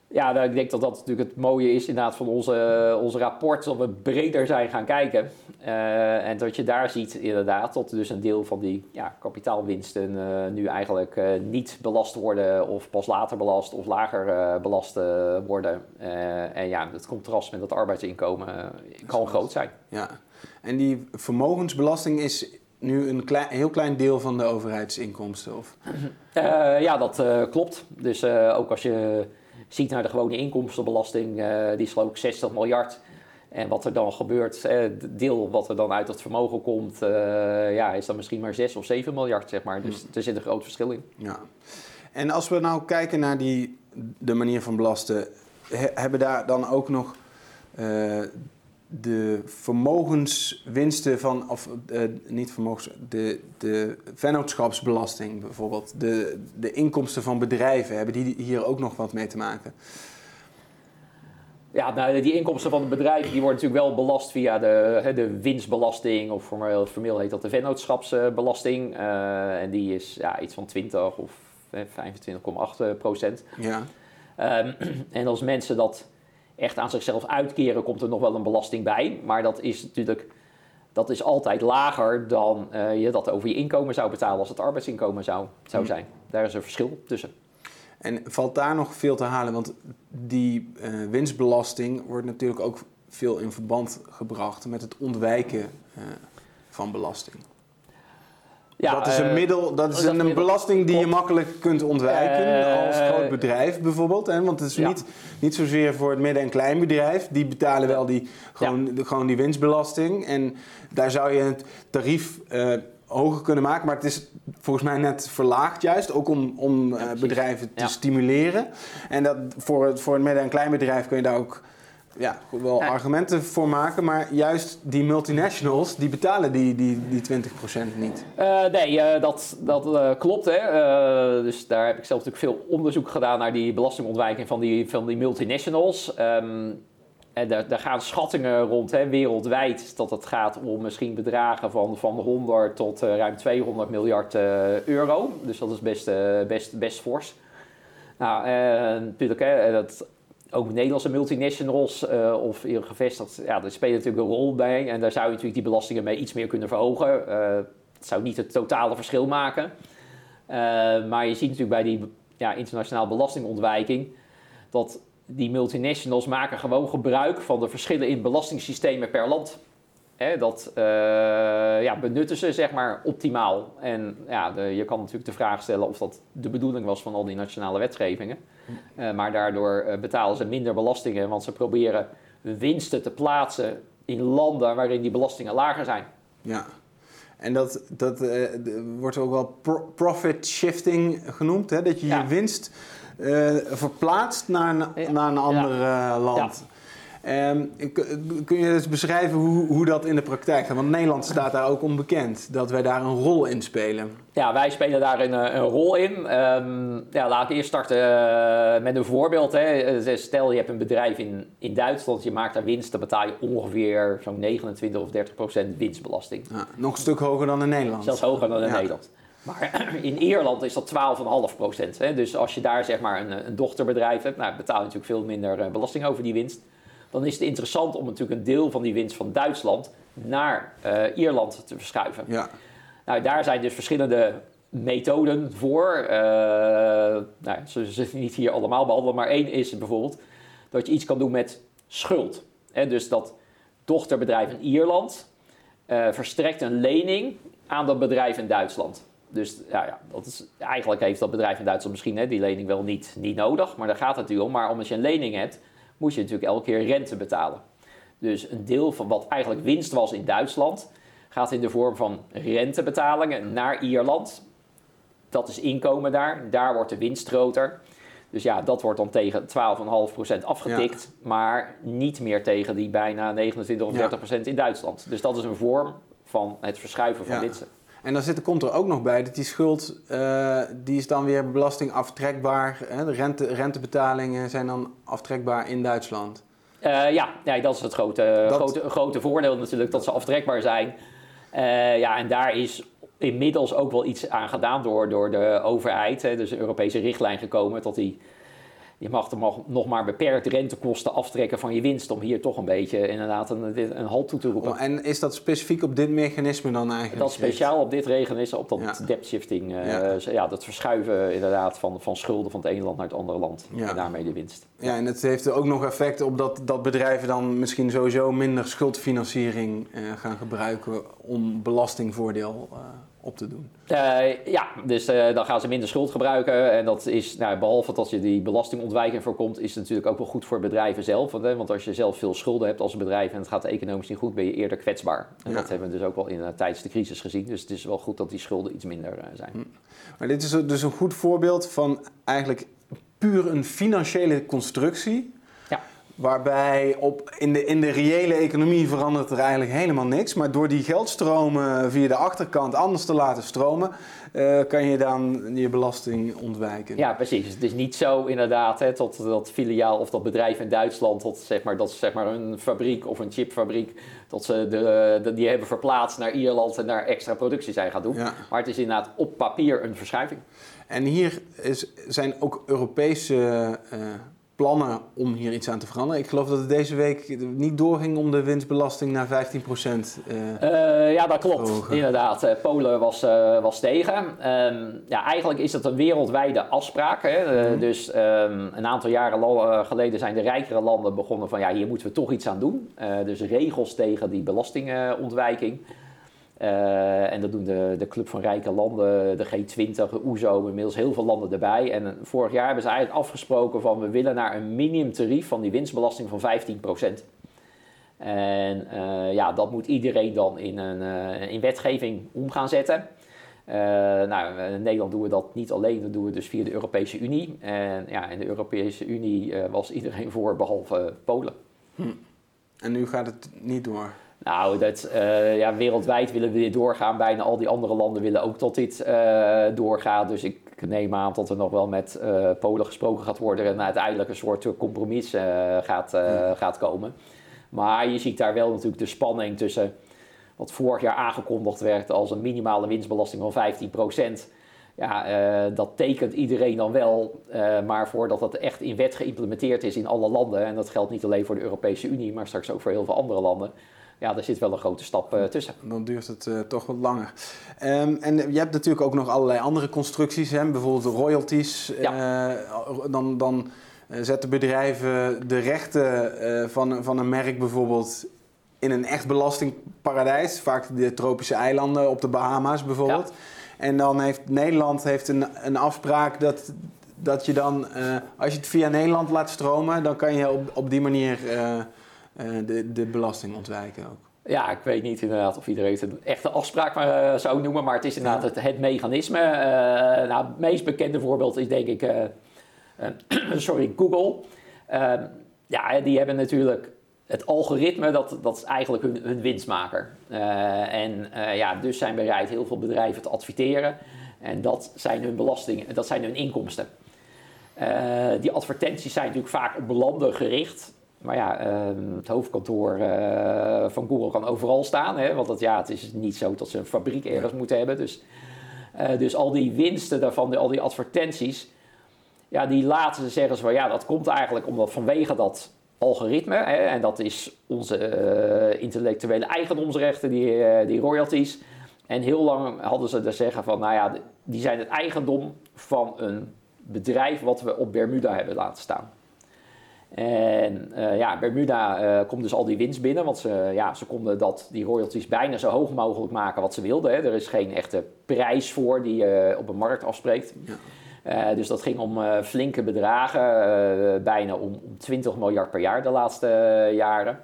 Ja, nou, ik denk dat dat natuurlijk het mooie is inderdaad van onze, onze rapport, dat we breder zijn gaan kijken. Uh, en dat je daar ziet inderdaad dat dus een deel van die ja, kapitaalwinsten uh, nu eigenlijk uh, niet belast worden of pas later belast of lager belast worden. en ja, het contrast met het arbeidsinkomen kan groot zijn. Ja, en die vermogensbelasting is nu een klein, heel klein deel van de overheidsinkomsten? Of? ja, dat klopt. Dus ook als je ziet naar de gewone inkomstenbelasting, uh, die is geloof ik 60 miljard. En wat er dan gebeurt, eh, het deel wat er dan uit het vermogen komt, uh, ja, is dan misschien maar 6 of 7 miljard, zeg maar. Dus er zit een groot verschil in. Ja. En als we nou kijken naar die, de manier van belasten, hebben daar dan ook nog de vermogenswinsten van, of uh, niet vermogens, de, de vennootschapsbelasting bijvoorbeeld, de, de inkomsten van bedrijven, hebben die hier ook nog wat mee te maken? Ja, nou, die inkomsten van de bedrijven die worden natuurlijk wel belast via de, de winstbelasting, of formeel, formeel heet dat de vennootschapsbelasting. Uh, en die is ja, iets van 20 of 25,8 procent. Ja. Um, [CLEARS THROAT] en als mensen dat echt aan zichzelf uitkeren, komt er nog wel een belasting bij. Maar dat is natuurlijk dat is altijd lager dan uh, je dat over je inkomen zou betalen als het arbeidsinkomen zou, zou hm. zijn. Daar is een verschil tussen. En valt daar nog veel te halen? Want die uh, winstbelasting wordt natuurlijk ook veel in verband gebracht met het ontwijken uh, van belasting. Ja, dat is een, eh, middel, dat is een, belasting die je makkelijk kunt ontwijken als eh, groot bedrijf bijvoorbeeld. Hè? Want het is niet, niet zozeer voor het midden- en kleinbedrijf. Die betalen wel die, gewoon, de, gewoon die winstbelasting. En daar zou je het tarief uh, hoger kunnen maken. Maar het is volgens mij net verlaagd juist. Ook om, om bedrijven te stimuleren. En dat voor, voor een midden- en kleinbedrijf kun je daar ook ja, wel argumenten voor maken, maar juist die multinationals, die betalen die, die, die 20% niet. Uh, nee, uh, dat, dat uh, klopt. Hè. dus daar heb ik zelf natuurlijk veel onderzoek gedaan naar die belastingontwijking van die, van die multinationals. Um, en daar, daar, gaan schattingen rond, hè, wereldwijd, dat het gaat om misschien bedragen van, van 100 tot ruim 200 miljard euro. Dus dat is best, best, best fors. Nou, natuurlijk, hè, dat ook Nederlandse multinationals uh, of gevestigd, ja, daar spelen natuurlijk een rol bij. En daar zou je natuurlijk die belastingen mee iets meer kunnen verhogen. Uh, het zou niet het totale verschil maken. Uh, maar je ziet natuurlijk bij die ja, internationale belastingontwijking dat die multinationals maken gewoon gebruik van de verschillen in belastingssystemen per land. Hè, dat uh, ja, benutten ze zeg maar optimaal. En ja, de, je kan natuurlijk de vraag stellen of dat de bedoeling was van al die nationale wetgevingen. Uh, maar daardoor uh, betalen ze minder belastingen, want ze proberen winsten te plaatsen in landen waarin die belastingen lager zijn. Ja, en dat, dat wordt ook wel pro profit shifting genoemd, hè? dat je je winst verplaatst naar een, naar een ander land. Um, kun je eens beschrijven hoe, hoe dat in de praktijk gaat? Want Nederland staat daar ook onbekend, dat wij daar een rol in spelen. Ja, wij spelen daar een, een rol in. Um, ja, laat ik eerst starten uh, met een voorbeeld. Hè. Stel je hebt een bedrijf in, in Duitsland, je maakt daar winst, dan betaal je ongeveer zo'n 29 of 30 procent winstbelasting. Ja, nog een stuk hoger dan in Nederland. Zelfs hoger dan in Nederland. Maar [CLEARS THROAT] in Ierland is dat 12,5 procent. Dus als je daar zeg maar een, een dochterbedrijf hebt, nou, betaal je natuurlijk veel minder eh, belasting over die winst dan is het interessant om natuurlijk een deel van die winst van Duitsland naar uh, Ierland te verschuiven. Ja. Nou, daar zijn dus verschillende methoden voor. Uh, nou, ze zitten niet hier allemaal behandelen, maar één is bijvoorbeeld dat je iets kan doen met schuld. He, dus dat dochterbedrijf in Ierland uh, verstrekt een lening aan dat bedrijf in Duitsland. Dus ja, ja, dat is, eigenlijk heeft dat bedrijf in Duitsland misschien hè, die lening wel niet, niet nodig, maar daar gaat het natuurlijk om. Maar omdat je een lening hebt, moet je natuurlijk elke keer rente betalen. Dus een deel van wat eigenlijk winst was in Duitsland, gaat in de vorm van rentebetalingen naar Ierland. Dat is inkomen daar, daar wordt de winst groter. Dus ja, dat wordt dan tegen 12,5% afgetikt, maar niet meer tegen die bijna 29 of 30% in Duitsland. Dus dat is een vorm van het verschuiven van Ja. En dan zit, komt er ook nog bij dat die schuld, eh, die is dan weer belastingaftrekbaar. Hè? De rente, rentebetalingen zijn dan aftrekbaar in Duitsland. Eh, ja, ja, dat is het grote, Dat- grote, grote voordeel natuurlijk, dat ze aftrekbaar zijn. Eh, ja, en daar is inmiddels ook wel iets aan gedaan door, door de overheid. Hè. Dus een Europese richtlijn gekomen dat die... Je mag er nog maar beperkt rentekosten aftrekken van je winst... om hier toch een beetje inderdaad een, een halt toe te roepen. En is dat specifiek op dit mechanisme dan eigenlijk? Dat speciaal op dit is op dat Ja. debt shifting. eh, Ja. ja. dat verschuiven inderdaad van, van schulden van het ene land naar het andere land. Ja. En daarmee de winst. Ja, en het heeft ook nog effect op dat, dat bedrijven dan misschien sowieso minder schuldfinanciering eh, gaan gebruiken om belastingvoordeel eh, op te doen. Eh, ja, dus eh, dan gaan ze minder schuld gebruiken. En dat is, nou, behalve dat je die belastingontwijking voorkomt, is het natuurlijk ook wel goed voor bedrijven zelf. Want, hè, want als je zelf veel schulden hebt als bedrijf en het gaat economisch niet goed, ben je eerder kwetsbaar. En Ja. dat hebben we dus ook wel in, eh, tijdens de crisis gezien. Dus het is wel goed dat die schulden iets minder zijn. Maar dit is dus een goed voorbeeld van eigenlijk puur een financiële constructie. Waarbij op, in, de, in de reële economie verandert er eigenlijk helemaal niks. Maar door die geldstromen via de achterkant anders te laten stromen, eh, kan je dan je belasting ontwijken. Ja, precies. Het is niet zo inderdaad hè, tot dat filiaal of dat bedrijf in Duitsland, tot, zeg maar, dat zeg maar een fabriek of een chipfabriek, dat ze de, de- die hebben verplaatst naar Ierland en daar extra productie zijn gaan doen. Ja. Maar het is inderdaad op papier een verschuiving. En hier is, zijn ook Europese eh, plannen om hier iets aan te veranderen. Ik geloof dat het deze week niet doorging om de winstbelasting naar 15 procent. Eh, ja, dat klopt. Inderdaad, Eh, Polen was, was tegen. Ehm, ja, eigenlijk is dat een wereldwijde afspraak. Hè? Eh, Dus ehm, een aantal jaren geleden zijn de rijkere landen begonnen van ja, hier moeten we toch iets aan doen. Dus regels tegen die belastingontwijking. Eh, en dat doen de, de Club van Rijke Landen, de G20, de OESO, inmiddels heel veel landen erbij. En eh, vorig jaar hebben ze eigenlijk afgesproken van we willen naar een minimumtarief van die winstbelasting van 15% En eh, ja, dat moet iedereen dan in, een, in wetgeving om gaan zetten. Nou, in Nederland doen we dat niet alleen, dat doen we dus via de Europese Unie. En ja, in de Europese Unie was iedereen voor, behalve Polen. En nu gaat het niet door. Nou, dat, eh, ja, wereldwijd willen we dit doorgaan. Bijna al die andere landen willen ook dat dit eh, doorgaat. Dus ik neem aan dat er nog wel met eh, Polen gesproken gaat worden... en uiteindelijk een soort compromis gaat, gaat komen. Maar je ziet daar wel natuurlijk de spanning tussen... wat vorig jaar aangekondigd werd als een minimale winstbelasting van 15% Ja, dat tekent iedereen dan wel. maar voordat dat echt in wet geïmplementeerd is in alle landen... en dat geldt niet alleen voor de Europese Unie... maar straks ook voor heel veel andere landen... Ja, daar zit wel een grote stap eh, tussen. Dan duurt het eh, toch wat langer. Ehm, en je hebt natuurlijk ook nog allerlei andere constructies. Hè? Bijvoorbeeld royalties. Eh, dan dan zetten bedrijven de rechten van, van een merk bijvoorbeeld in een echt belastingparadijs. Vaak de tropische eilanden op de Bahama's bijvoorbeeld. En dan heeft Nederland heeft een, een afspraak dat, dat je dan, als je het via Nederland laat stromen, dan kan je op, op die manier de, de belasting ontwijken ook. Ja, ik weet niet inderdaad of iedereen het een echte afspraak maar, eh, zou noemen, maar het is inderdaad het, het mechanisme. Eh, nou, het meest bekende voorbeeld is denk ik, eh, eh, [CLEARS THROAT] sorry, Google. Eh, ja, die hebben natuurlijk het algoritme, dat, dat is eigenlijk hun, hun winstmaker. Eh, en eh, ja, dus zijn bereid heel veel bedrijven te adverteren. En dat zijn hun belastingen, dat zijn hun inkomsten. Eh, die advertenties zijn natuurlijk vaak op landen gericht. Maar ja, ehm, het hoofdkantoor eh, van Google kan overal staan. Hè? Want het, ja, het is niet zo dat ze een fabriek ergens moeten hebben. Dus, eh, dus al die winsten daarvan, al die advertenties... Ja, die laten ze zeggen van ja, dat komt eigenlijk omdat vanwege dat algoritme. Hè, en dat is onze eh, intellectuele eigendomsrechten, die, die royalties. En heel lang hadden ze er zeggen van nou ja, die zijn het eigendom van een bedrijf wat we op Bermuda hebben laten staan. En eh, ja, Bermuda eh, komt dus al die winst binnen, want ze, ja, ze konden dat, die royalties bijna zo hoog mogelijk maken wat ze wilden. Hè. Er is geen echte prijs voor die je op een markt afspreekt. Ja. Eh, dus dat ging om flinke bedragen, bijna om, om 20 miljard per jaar de laatste jaren.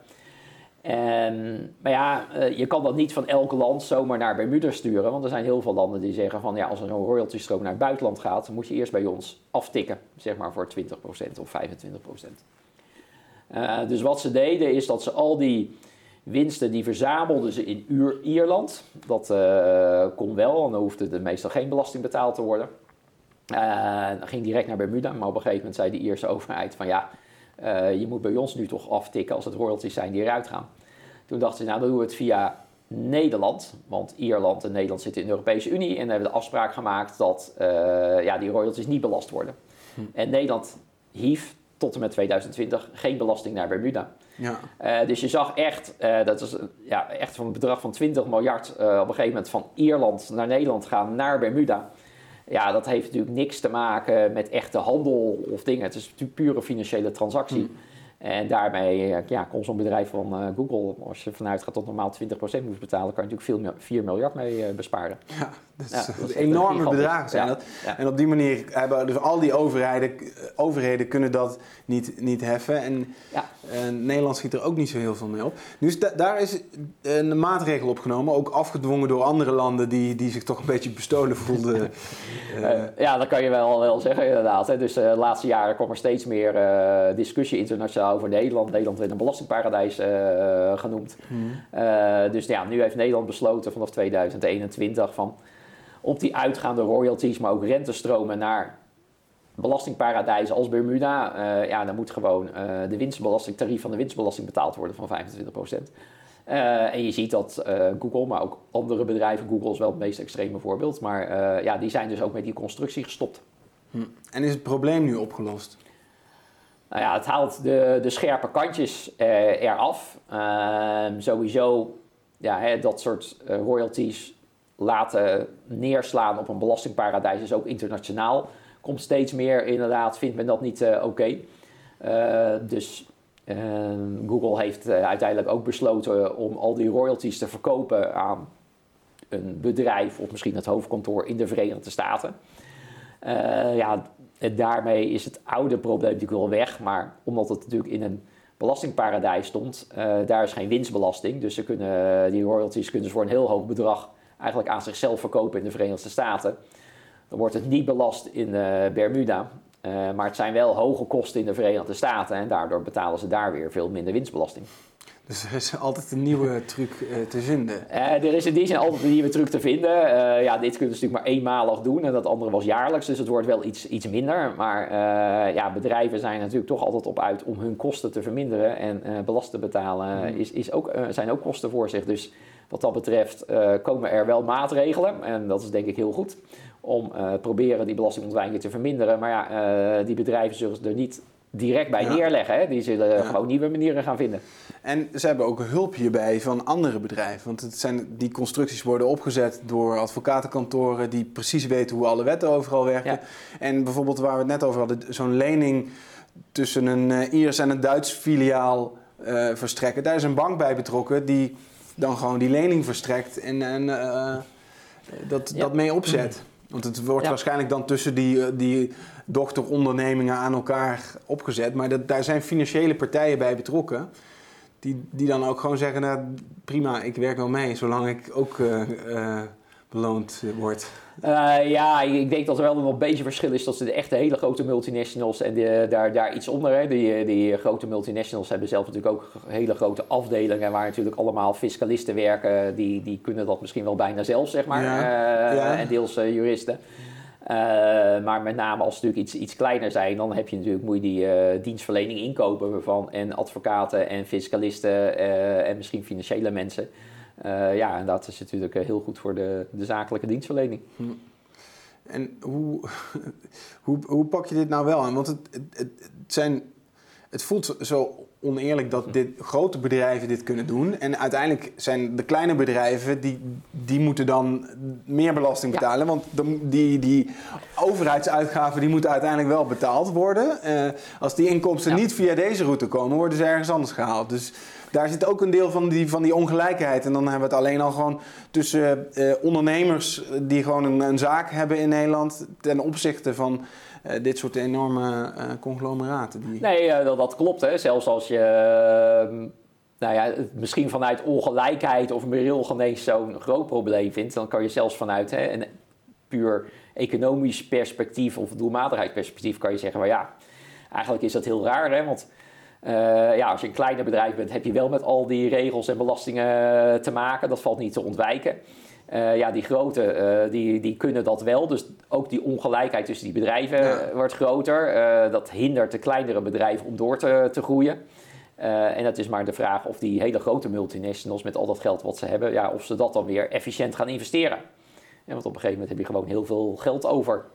En, maar ja, je kan dat niet van elk land zomaar naar Bermuda sturen. Want er zijn heel veel landen die zeggen van ja, als er een royalty stroom naar het buitenland gaat, dan moet je eerst bij ons aftikken, zeg maar voor 20% of 25%. Eh, dus wat ze deden is dat ze al die winsten die verzamelden ze in Uur Ierland. Dat uh, kon wel, en dan hoefde er meestal geen belasting betaald te worden. Uh, dan ging direct naar Bermuda, maar op een gegeven moment zei de Ierse overheid van ja, je moet bij ons nu toch aftikken als het royalties zijn die eruit gaan. Toen dachten ze, nou dan doen we het via Nederland, want Ierland en Nederland zitten in de Europese Unie en hebben de afspraak gemaakt dat ja, die royalties niet belast worden. Hm. En Nederland hief tot en met 2020 geen belasting naar Bermuda. Ja. Uh, dus je zag echt, uh, dat is ja, echt van een bedrag van 20 miljard op een gegeven moment van Ierland naar Nederland gaan naar Bermuda. Ja, dat heeft natuurlijk niks te maken met echte handel of dingen. Het is natuurlijk pure financiële transactie. Hm. En daarmee eh, ja, kon zo'n bedrijf van Google, als je vanuit gaat tot normaal 20% moest betalen, kan je natuurlijk veel, 4 miljard mee besparen. Ja, dat, is, ja, dat is enorme bedragen zijn dat. En op die manier hebben dus al die overheden, overheden kunnen dat niet, niet heffen. En Nederland schiet er ook niet zo heel veel mee op. Dus daar is een maatregel opgenomen, ook afgedwongen door andere landen die, die zich toch een beetje bestolen voelden. [LAUGHS] ja, dat kan je wel, wel zeggen inderdaad. Hè. Dus de laatste jaren kwam er steeds meer discussie internationaal over Nederland. Nederland werd een belastingparadijs genoemd. Hmm. Dus ja, nu heeft Nederland besloten vanaf 2021 van op die uitgaande royalties, maar ook rentestromen naar belastingparadijzen als Bermuda. Uh, ja, dan moet gewoon de winstbelasting, tarief van de winstbelasting betaald worden van 25%. Uh, en je ziet dat uh, Google, maar ook andere bedrijven, Google is wel het meest extreme voorbeeld, maar uh, ja, die zijn dus ook met die constructie gestopt. Hm. En is het probleem nu opgelost? Nou ja, het haalt de, de scherpe kantjes uh, eraf. Uh, sowieso ja, hè, dat soort uh, royalties laten neerslaan op een belastingparadijs is ook internationaal. Komt steeds meer inderdaad, vindt men dat niet oké. Okay. dus ehm, Google heeft uiteindelijk ook besloten om al die royalties te verkopen aan een bedrijf of misschien het hoofdkantoor in de Verenigde Staten. ja, daarmee is het oude probleem natuurlijk wel weg. Maar omdat het natuurlijk in een belastingparadijs stond, daar is geen winstbelasting. Dus ze kunnen, die royalties kunnen ze voor een heel hoog bedrag eigenlijk aan zichzelf verkopen in de Verenigde Staten. Dan wordt het niet belast in uh, Bermuda. Uh, maar het zijn wel hoge kosten in de Verenigde Staten en daardoor betalen ze daar weer veel minder winstbelasting. Dus er is altijd een nieuwe truc uh, te vinden. Uh, er is in die zin altijd een nieuwe truc te vinden. Uh, ja, dit kunnen ze natuurlijk maar eenmalig doen en dat andere was jaarlijks, dus het wordt wel iets, iets minder. Maar ja, bedrijven zijn natuurlijk toch altijd op uit om hun kosten te verminderen. En belasting betalen mm. is, is ook, zijn ook kosten voor zich. Dus wat dat betreft komen er wel maatregelen en dat is denk ik heel goed. Om proberen die belastingontwijking te verminderen. Maar ja, die bedrijven zullen er niet direct bij neerleggen. Hè? Die zullen gewoon nieuwe manieren gaan vinden. En ze hebben ook hulp hierbij van andere bedrijven. Want het zijn, die constructies worden opgezet door advocatenkantoren die precies weten hoe alle wetten overal werken. En bijvoorbeeld waar we het net over hadden, zo'n lening tussen een Iers en een Duits filiaal uh, verstrekken. Daar is een bank bij betrokken die dan gewoon die lening verstrekt en, en uh, dat, dat mee opzet. Want het wordt waarschijnlijk dan tussen die, die dochterondernemingen aan elkaar opgezet. Maar dat, daar zijn financiële partijen bij betrokken. Die, die dan ook gewoon zeggen, nou prima, ik werk wel mee, zolang ik ook uh, beloond word. Uh, ja, ik denk dat er wel nog een beetje verschil is tussen de echte hele grote multinationals en de, daar, daar iets onder. Hè. Die, die grote multinationals hebben zelf natuurlijk ook hele grote afdelingen waar natuurlijk allemaal fiscalisten werken. Die, die kunnen dat misschien wel bijna zelf, zeg maar. Ja. En deels juristen. Maar met name als ze natuurlijk iets, iets kleiner zijn, dan heb je natuurlijk, moet je die dienstverlening inkopen van en advocaten en fiscalisten en misschien financiële mensen. Ja, en dat is natuurlijk heel goed voor de, de zakelijke dienstverlening. Hm. En hoe, [LAUGHS] hoe, hoe pak je dit nou wel aan? Want het, het, het, zijn, het voelt zo oneerlijk dat dit, grote bedrijven dit kunnen doen. En uiteindelijk zijn de kleine bedrijven, die, die moeten dan meer belasting betalen. Want die, die overheidsuitgaven die moeten uiteindelijk wel betaald worden. Uh, als die inkomsten niet via deze route komen, worden ze ergens anders gehaald. Dus daar zit ook een deel van die, van die ongelijkheid. En dan hebben we het alleen al gewoon tussen uh, ondernemers die gewoon een, een zaak hebben in Nederland ten opzichte van uh, dit soort enorme conglomeraten. Die... Nee, dat, dat, klopt. Hè. Zelfs als je nou ja, misschien vanuit ongelijkheid of moreel genees zo'n groot probleem vindt, dan kan je zelfs vanuit hè, een puur economisch perspectief of doelmatigheidsperspectief kan je zeggen, maar ja, eigenlijk is dat heel raar, hè, want ja, als je een kleiner bedrijf bent, heb je wel met al die regels en belastingen te maken. Dat valt niet te ontwijken. ja, die grote, die, die kunnen dat wel. Dus ook die ongelijkheid tussen die bedrijven wordt groter. dat hindert de kleinere bedrijven om door te, te groeien. En dat is maar de vraag of die hele grote multinationals met al dat geld wat ze hebben, ja, of ze dat dan weer efficiënt gaan investeren. En want op een gegeven moment heb je gewoon heel veel geld over.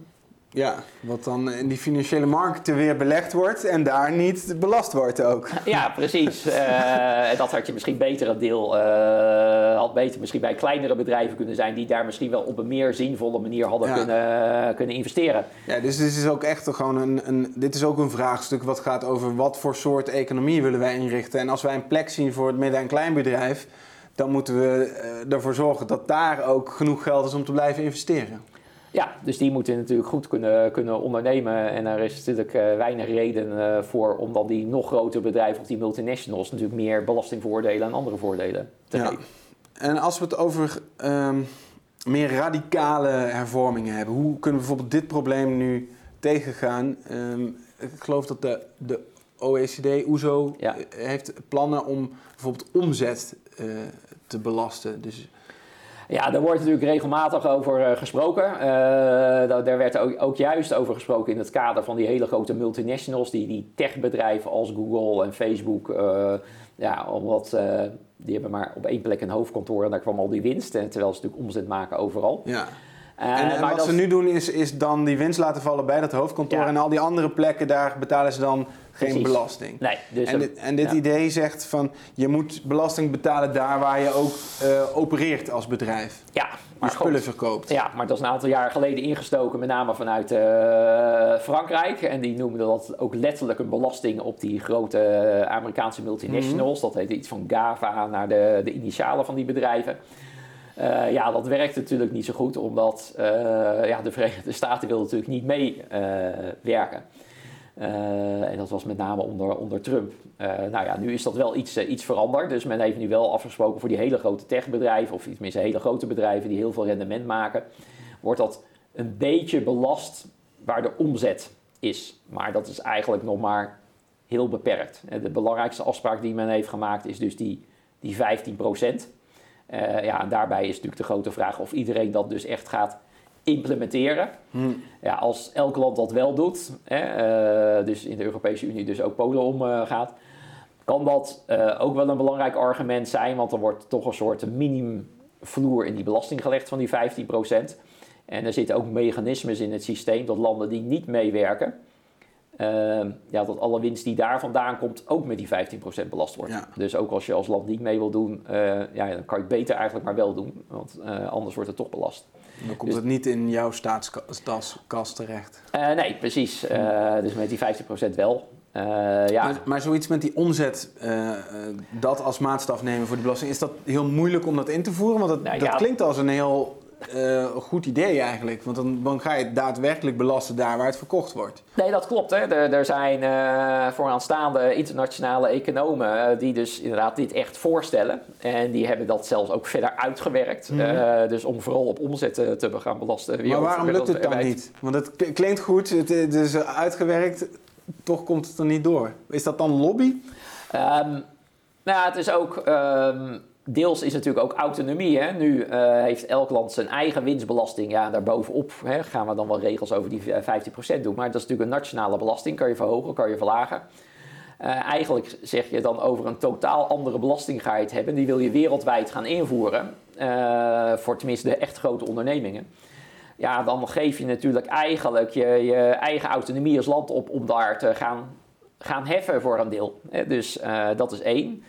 Ja, wat dan in die financiële markten weer belegd wordt en daar niet belast wordt ook. [LAUGHS] Ja, precies. uh, dat had je misschien beter een deel, uh, had beter misschien bij kleinere bedrijven kunnen zijn die daar misschien wel op een meer zinvolle manier hadden kunnen, kunnen investeren. Ja, dus dit is ook echt gewoon een, een, dit is ook een vraagstuk wat gaat over wat voor soort economie willen wij inrichten. En als wij een plek zien voor het midden- en kleinbedrijf, dan moeten we ervoor zorgen dat daar ook genoeg geld is om te blijven investeren. Ja, dus die moeten natuurlijk goed kunnen, kunnen ondernemen. En er is natuurlijk uh, weinig reden uh, voor om dan die nog grotere bedrijven of die multinationals natuurlijk meer belastingvoordelen en andere voordelen te ja. geven. En als we het over um, meer radicale hervormingen hebben, hoe kunnen we bijvoorbeeld dit probleem nu tegengaan? Um, ik geloof dat de, de OECD, OESO, ja. heeft plannen om bijvoorbeeld omzet uh, te belasten. Dus ja, daar wordt natuurlijk regelmatig over uh, gesproken. Uh, daar werd ook, ook, juist over gesproken in het kader van die hele grote multinationals, die, die techbedrijven als Google en Facebook. Uh, ja, omdat die hebben maar op één plek een hoofdkantoor en daar kwam al die winst. terwijl ze natuurlijk omzet maken overal. Ja. en, en wat ze nu doen is, is dan die winst laten vallen bij dat hoofdkantoor. En al die andere plekken, daar betalen ze dan geen belasting. Nee, dus en, dit, en dit idee zegt van je moet belasting betalen daar waar je ook uh, opereert als bedrijf. Ja, maar spullen verkoopt. Ja, maar dat is een aantal jaar geleden ingestoken, met name vanuit uh, Frankrijk. En die noemden dat ook letterlijk een belasting op die grote uh, Amerikaanse multinationals. Mm Dat heette iets van GAVA naar de, de initialen van die bedrijven. Uh, ja, dat werkt natuurlijk niet zo goed, omdat ja, de Verenigde Staten wil natuurlijk niet meewerken. Uh, en dat was met name onder, onder Trump. Uh, nou ja, nu is dat wel iets, uh, iets veranderd. Dus men heeft nu wel afgesproken voor die hele grote techbedrijven, of tenminste hele grote bedrijven die heel veel rendement maken, wordt dat een beetje belast waar de omzet is. Maar dat is eigenlijk nog maar heel beperkt. De belangrijkste afspraak die men heeft gemaakt is dus die, die 15 procent. ja, en daarbij is natuurlijk de grote vraag of iedereen dat dus echt gaat implementeren. Hmm. Ja, als elk land dat wel doet, hè, uh, dus in de Europese Unie dus ook Polen omgaat, uh, kan dat uh, ook wel een belangrijk argument zijn, want er wordt toch een soort minimumvloer in die belasting gelegd van die 15%. En er zitten ook mechanismes in het systeem dat landen die niet meewerken, Ehm, ja, dat alle winst die daar vandaan komt ook met die 15% belast wordt. Dus ook als je als land niet mee wil doen, ja, dan kan je het beter eigenlijk maar wel doen. Want anders wordt het toch belast. Dan komt dus, het niet in jouw staatskast terecht. Uh, nee, precies. dus met die 15% wel. ja. Maar, maar, zoiets met die omzet, dat als maatstaf nemen voor de belasting, is dat heel moeilijk om dat in te voeren? Want dat, nou, dat klinkt als een heel uh, een goed idee eigenlijk. Want dan, dan, ga je het daadwerkelijk belasten daar waar het verkocht wordt. Nee, dat klopt. Hè. Er, er zijn uh, vooraanstaande internationale economen uh, die dus inderdaad dit echt voorstellen. En die hebben dat zelfs ook verder uitgewerkt. Mm -hmm. dus om vooral op omzet te gaan belasten. Maar waarom lukt het dan niet? Want het klinkt goed, het is uitgewerkt, toch komt het er niet door. Is dat dan lobby? Um, nou ja, het is ook... Um, deels is natuurlijk ook autonomie. Hè? Nu uh, heeft elk land zijn eigen winstbelasting. Ja, daarbovenop hè, gaan we dan wel regels over die 15% doen. Maar dat is natuurlijk een nationale belasting. Kan je verhogen, kan je verlagen. Uh, eigenlijk zeg je dan over een totaal andere belasting hebben. Die wil je wereldwijd gaan invoeren. Voor tenminste de echt grote ondernemingen. Ja, dan geef je natuurlijk eigenlijk je, je eigen autonomie als land op om daar te gaan, gaan heffen voor een deel. Dus dat is één.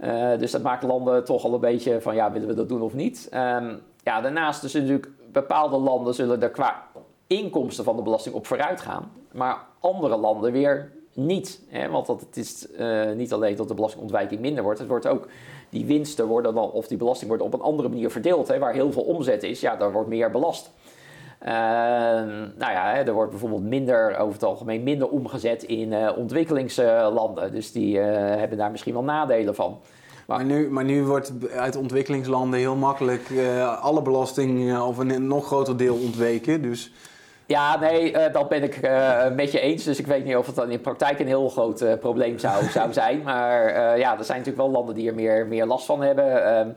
Uh, dus dat maakt landen toch al een beetje van ja, willen we dat doen of niet. Um, ja, daarnaast dus natuurlijk bepaalde landen zullen er qua inkomsten van de belasting op vooruit gaan. Maar andere landen weer niet. Hè? Want dat, het is uh, niet alleen dat de belastingontwijking minder wordt. Het wordt ook, die winsten worden dan, of die belasting wordt op een andere manier verdeeld. Hè? Waar heel veel omzet is, ja, daar wordt meer belast. Uh, nou ja, er wordt bijvoorbeeld minder, over het algemeen minder omgezet in uh, ontwikkelingslanden. Dus die uh, hebben daar misschien wel nadelen van. Maar, nu, maar nu wordt uit ontwikkelingslanden heel makkelijk alle belasting of een nog groter deel ontweken. Dus Ja, nee, dat ben ik met je eens. Dus ik weet niet of het dan in praktijk een heel groot probleem zou, zou zijn. Maar ja, er zijn natuurlijk wel landen die er meer, meer last van hebben.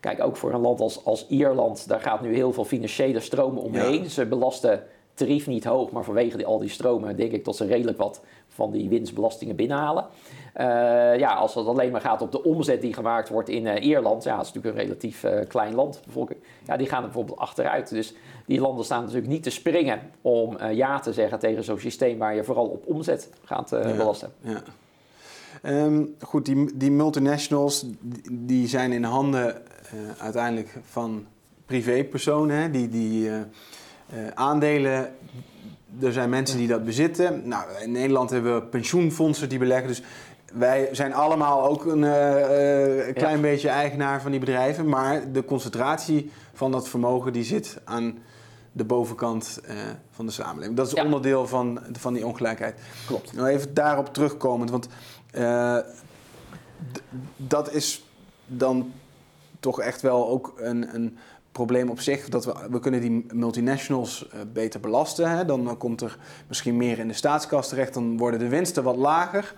Ehm, kijk, ook voor een land als, als Ierland, daar gaat nu heel veel financiële stromen omheen. Ja. Ze belasten tarief niet hoog, maar vanwege die, al die stromen denk ik dat ze redelijk wat van die winstbelastingen binnenhalen. Uh, ja, als het alleen maar gaat op de omzet die gemaakt wordt in uh, Ierland, ja, dat is natuurlijk een relatief uh, klein land, bevolking, ja, die gaan er bijvoorbeeld achteruit. Dus die landen staan natuurlijk niet te springen om ja te zeggen tegen zo'n systeem waar je vooral op omzet gaat ja, belasten. Ja. Um, goed, die, die multinationals die zijn in handen uiteindelijk van privépersonen, die, die aandelen er zijn mensen die dat bezitten. Nou, in Nederland hebben we pensioenfondsen die beleggen. Dus wij zijn allemaal ook een uh, klein beetje eigenaar van die bedrijven. Maar de concentratie van dat vermogen die zit aan de bovenkant uh, van de samenleving. Dat is ja. onderdeel van, van die ongelijkheid. Klopt. Nou, even daarop terugkomend. Want dat is dan toch echt wel ook een, een probleem op zich. Dat we, we kunnen die multinationals uh, beter belasten. Hè? Dan komt er misschien meer in de staatskas terecht. Dan worden de winsten wat lager.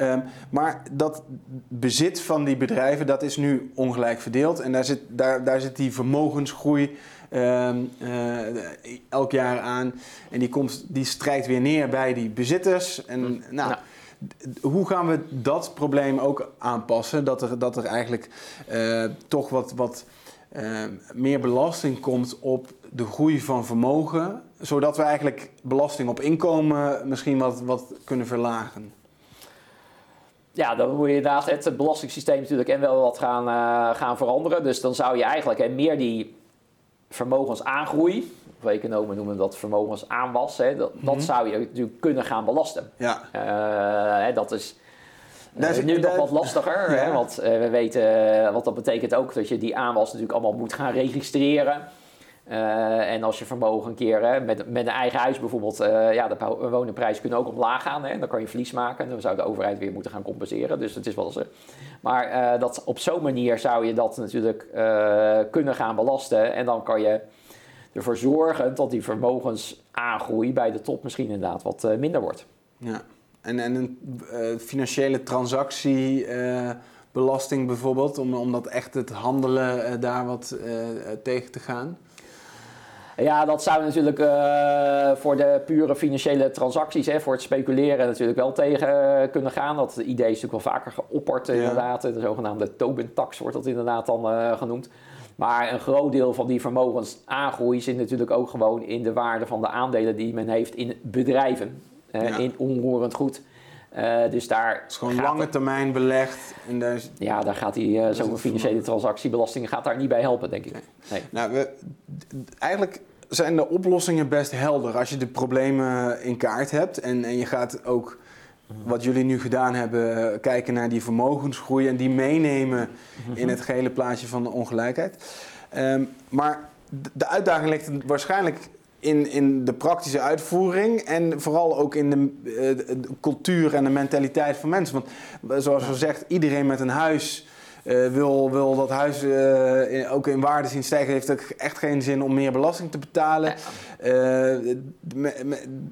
Um, maar dat bezit van die bedrijven, dat is nu ongelijk verdeeld. En daar zit, daar, daar zit die vermogensgroei um, uh, elk jaar aan. En die, komt, die strijkt weer neer bij die bezitters. En mm. nou... Ja hoe gaan we dat probleem ook aanpassen? Dat er, dat er eigenlijk uh, toch wat, wat uh, meer belasting komt op de groei van vermogen, zodat we eigenlijk belasting op inkomen misschien wat, wat kunnen verlagen? Ja, dan moet je inderdaad het belastingssysteem natuurlijk en wel wat gaan, uh, gaan veranderen. Dus dan zou je eigenlijk hè, meer die vermogensaangroei, of economen noemen dat vermogensaanwas, hè, dat, mm -hmm. dat zou je natuurlijk kunnen gaan belasten. Ja. Uh, hè, dat is dat is nu nog wat lastiger, [LAUGHS] ja. hè, want uh, we weten wat dat betekent ook dat je die aanwas natuurlijk allemaal moet gaan registreren. Uh, en als je vermogen een keer hè, met, met een eigen huis bijvoorbeeld, ja, de woningprijzen kunnen ook omlaag gaan. Hè, dan kan je verlies maken en dan zou de overheid weer moeten gaan compenseren. Dus het is wel zo. Maar dat, op zo'n manier zou je dat natuurlijk kunnen gaan belasten. En dan kan je ervoor zorgen dat die vermogensaangroei bij de top misschien inderdaad wat minder wordt. Ja. En, en een financiële transactiebelasting bijvoorbeeld, om, om dat echt het handelen daar wat tegen te gaan? Ja, dat zou natuurlijk voor de pure financiële transacties, hè, voor het speculeren natuurlijk wel tegen kunnen gaan. Dat idee is natuurlijk wel vaker geopperd ja. inderdaad. De zogenaamde Tobin-tax wordt dat inderdaad dan genoemd. Maar een groot deel van die vermogensaangroei zit natuurlijk ook gewoon in de waarde van de aandelen die men heeft in bedrijven. Eh, ja. in onroerend goed. Uh, dus daar het is gewoon lange termijn belegd. En daar is... Ja, daar gaat die uh, zo'n financiële transactiebelasting gaat daar niet bij helpen, denk ik. Nee. nee. Nou, we, eigenlijk zijn de oplossingen best helder als je de problemen in kaart hebt. En, en je gaat ook, wat jullie nu gedaan hebben, kijken naar die vermogensgroei en die meenemen in het gehele plaatje van de ongelijkheid. Um, maar de uitdaging ligt waarschijnlijk in, in de praktische uitvoering en vooral ook in de, uh, de cultuur en de mentaliteit van mensen. Want eh, zoals je zegt, iedereen met een huis uh, wil, wil dat huis uh, in, ook in waarde zien stijgen. Heeft ook echt geen zin om meer belasting te betalen.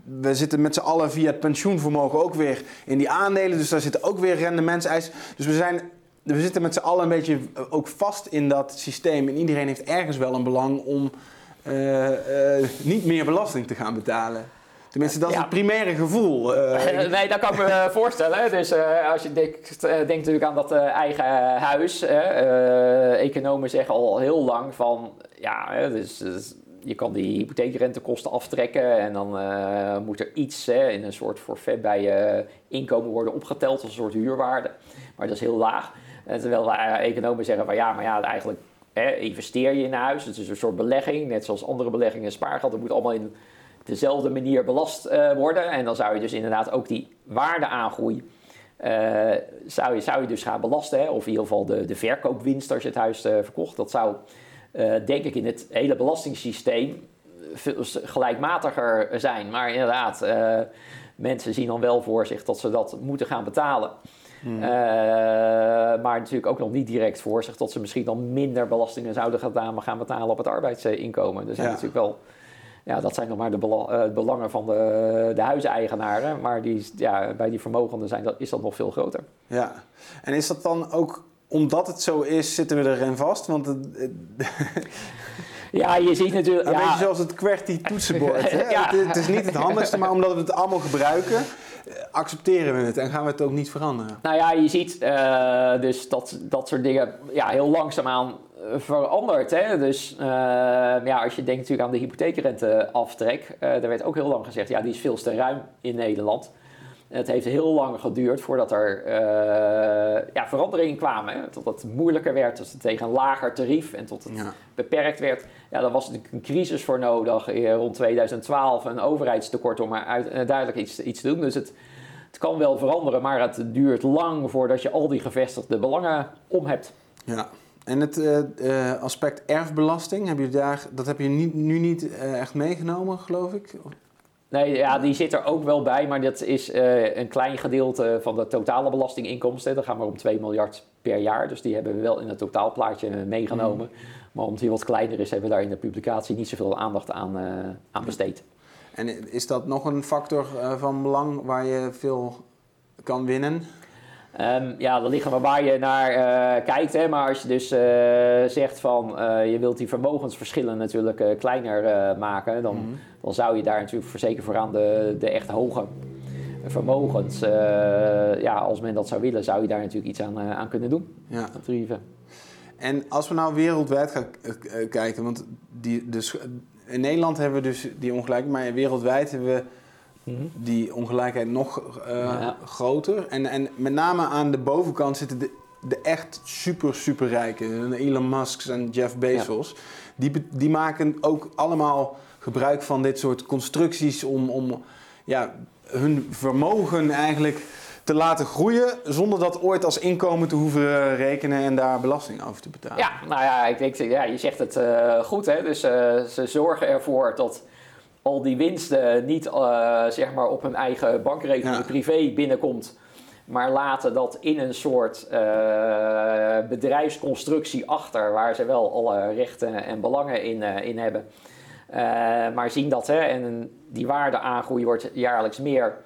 we zitten met z'n allen via het pensioenvermogen ook weer in die aandelen. Dus daar zitten ook weer rendementseisen. Dus we zijn we zitten met z'n allen een beetje ook vast in dat systeem. En iedereen heeft ergens wel een belang om uh, uh, niet meer belasting te gaan betalen. Tenminste, dat is het primaire gevoel. Uh, [LAUGHS] nee, dat kan ik me voorstellen. Dus als je denkt, denkt natuurlijk aan dat eigen huis. economen zeggen al heel lang van... Ja, dus, dus je kan die hypotheekrentekosten aftrekken... en dan moet er iets in een soort forfait bij je inkomen worden opgeteld... als een soort huurwaarde. Maar dat is heel laag. terwijl economen zeggen van ja, maar ja, eigenlijk investeer je in een huis. Het is een soort belegging, net zoals andere beleggingen, spaargeld. Dat moet allemaal in dezelfde manier belast uh, worden. En dan zou je dus inderdaad ook die waardeaangroei... Uh, zou, je, zou je dus gaan belasten. Hè? Of in ieder geval de, de verkoopwinst als je het huis uh, verkocht. Dat zou, denk ik, in het hele belastingssysteem veel gelijkmatiger zijn. Maar inderdaad, mensen zien dan wel voor zich dat ze dat moeten gaan betalen. Hmm. Maar natuurlijk ook nog niet direct voor zich dat ze misschien dan minder belastingen zouden gaan, gaan betalen op het arbeidsinkomen. Dus ja. natuurlijk wel ja, dat zijn nog maar de bela- belangen van de, de huiseigenaren. Maar die, ja, bij die vermogenden zijn, dat, is dat nog veel groter. Ja, en is dat dan ook omdat het zo is, zitten we erin vast? Want het, ja, je ziet natuurlijk... Een ja, beetje zoals het QWERTY toetsenbord. Hè? [LAUGHS] Ja. Het, het is niet het handigste, maar omdat we het allemaal gebruiken, accepteren we het en gaan we het ook niet veranderen. Nou ja, je ziet uh, dus dat, dat soort dingen ja, heel langzaamaan verandert. Hè? Dus uh, ja, als je denkt natuurlijk aan de hypotheekrenteaftrek, uh, daar werd ook heel lang gezegd, ja, die is veel te ruim in Nederland. Het heeft heel lang geduurd voordat er uh, ja, veranderingen kwamen. Hè? Tot het moeilijker werd, tot het tegen een lager tarief en tot het Ja. beperkt werd. Ja, daar was natuurlijk een crisis voor nodig eh, rond 2012, een overheidstekort om er uit, eh, duidelijk iets, iets te doen. Dus het, het kan wel veranderen, maar het duurt lang voordat je al die gevestigde belangen om hebt. Ja. En het eh, eh, aspect erfbelasting, heb je daar, dat heb je niet, nu niet eh, echt meegenomen, geloof ik? Nee, ja, die zit er ook wel bij, maar dat is een klein gedeelte van de totale belastinginkomsten. Dat gaan we om 2 miljard per jaar, dus die hebben we wel in het totaalplaatje meegenomen. Maar omdat die wat kleiner is, hebben we daar in de publicatie niet zoveel aandacht aan, aan besteed. En is dat nog een factor van belang waar je veel kan winnen? Ehm, ja, dan liggen we waar je naar eh, kijkt. Hè. Maar als je dus eh, zegt van eh, je wilt die vermogensverschillen natuurlijk kleiner maken, dan, Mhm. dan zou je daar natuurlijk voor, zeker vooraan de, de echt hoge vermogens, ja, als men dat zou willen, zou je daar natuurlijk iets aan, aan kunnen doen. Ja. Aan tarieven. En als we nou wereldwijd gaan kijken, want die, dus, in Nederland hebben we dus die ongelijkheid, maar wereldwijd hebben we die ongelijkheid nog eh, Ja. groter. En, en met name aan de bovenkant zitten de, de echt super, super rijken. Elon Musk en Jeff Bezos. Die, die maken ook allemaal gebruik van dit soort constructies om, om ja, hun vermogen eigenlijk te laten groeien zonder dat ooit als inkomen te hoeven rekenen en daar belasting over te betalen. Ja, nou ja, ik denk, ja, je zegt het eh, goed. Hè? Dus eh, ze zorgen ervoor dat al die winsten niet eh, zeg maar op hun eigen bankrekening Ja. privé binnenkomt. Maar laten dat in een soort eh, bedrijfsconstructie achter, waar ze wel alle rechten en belangen in, eh, in hebben. Maar zien dat, hè, en die waardeaangroei wordt jaarlijks meer.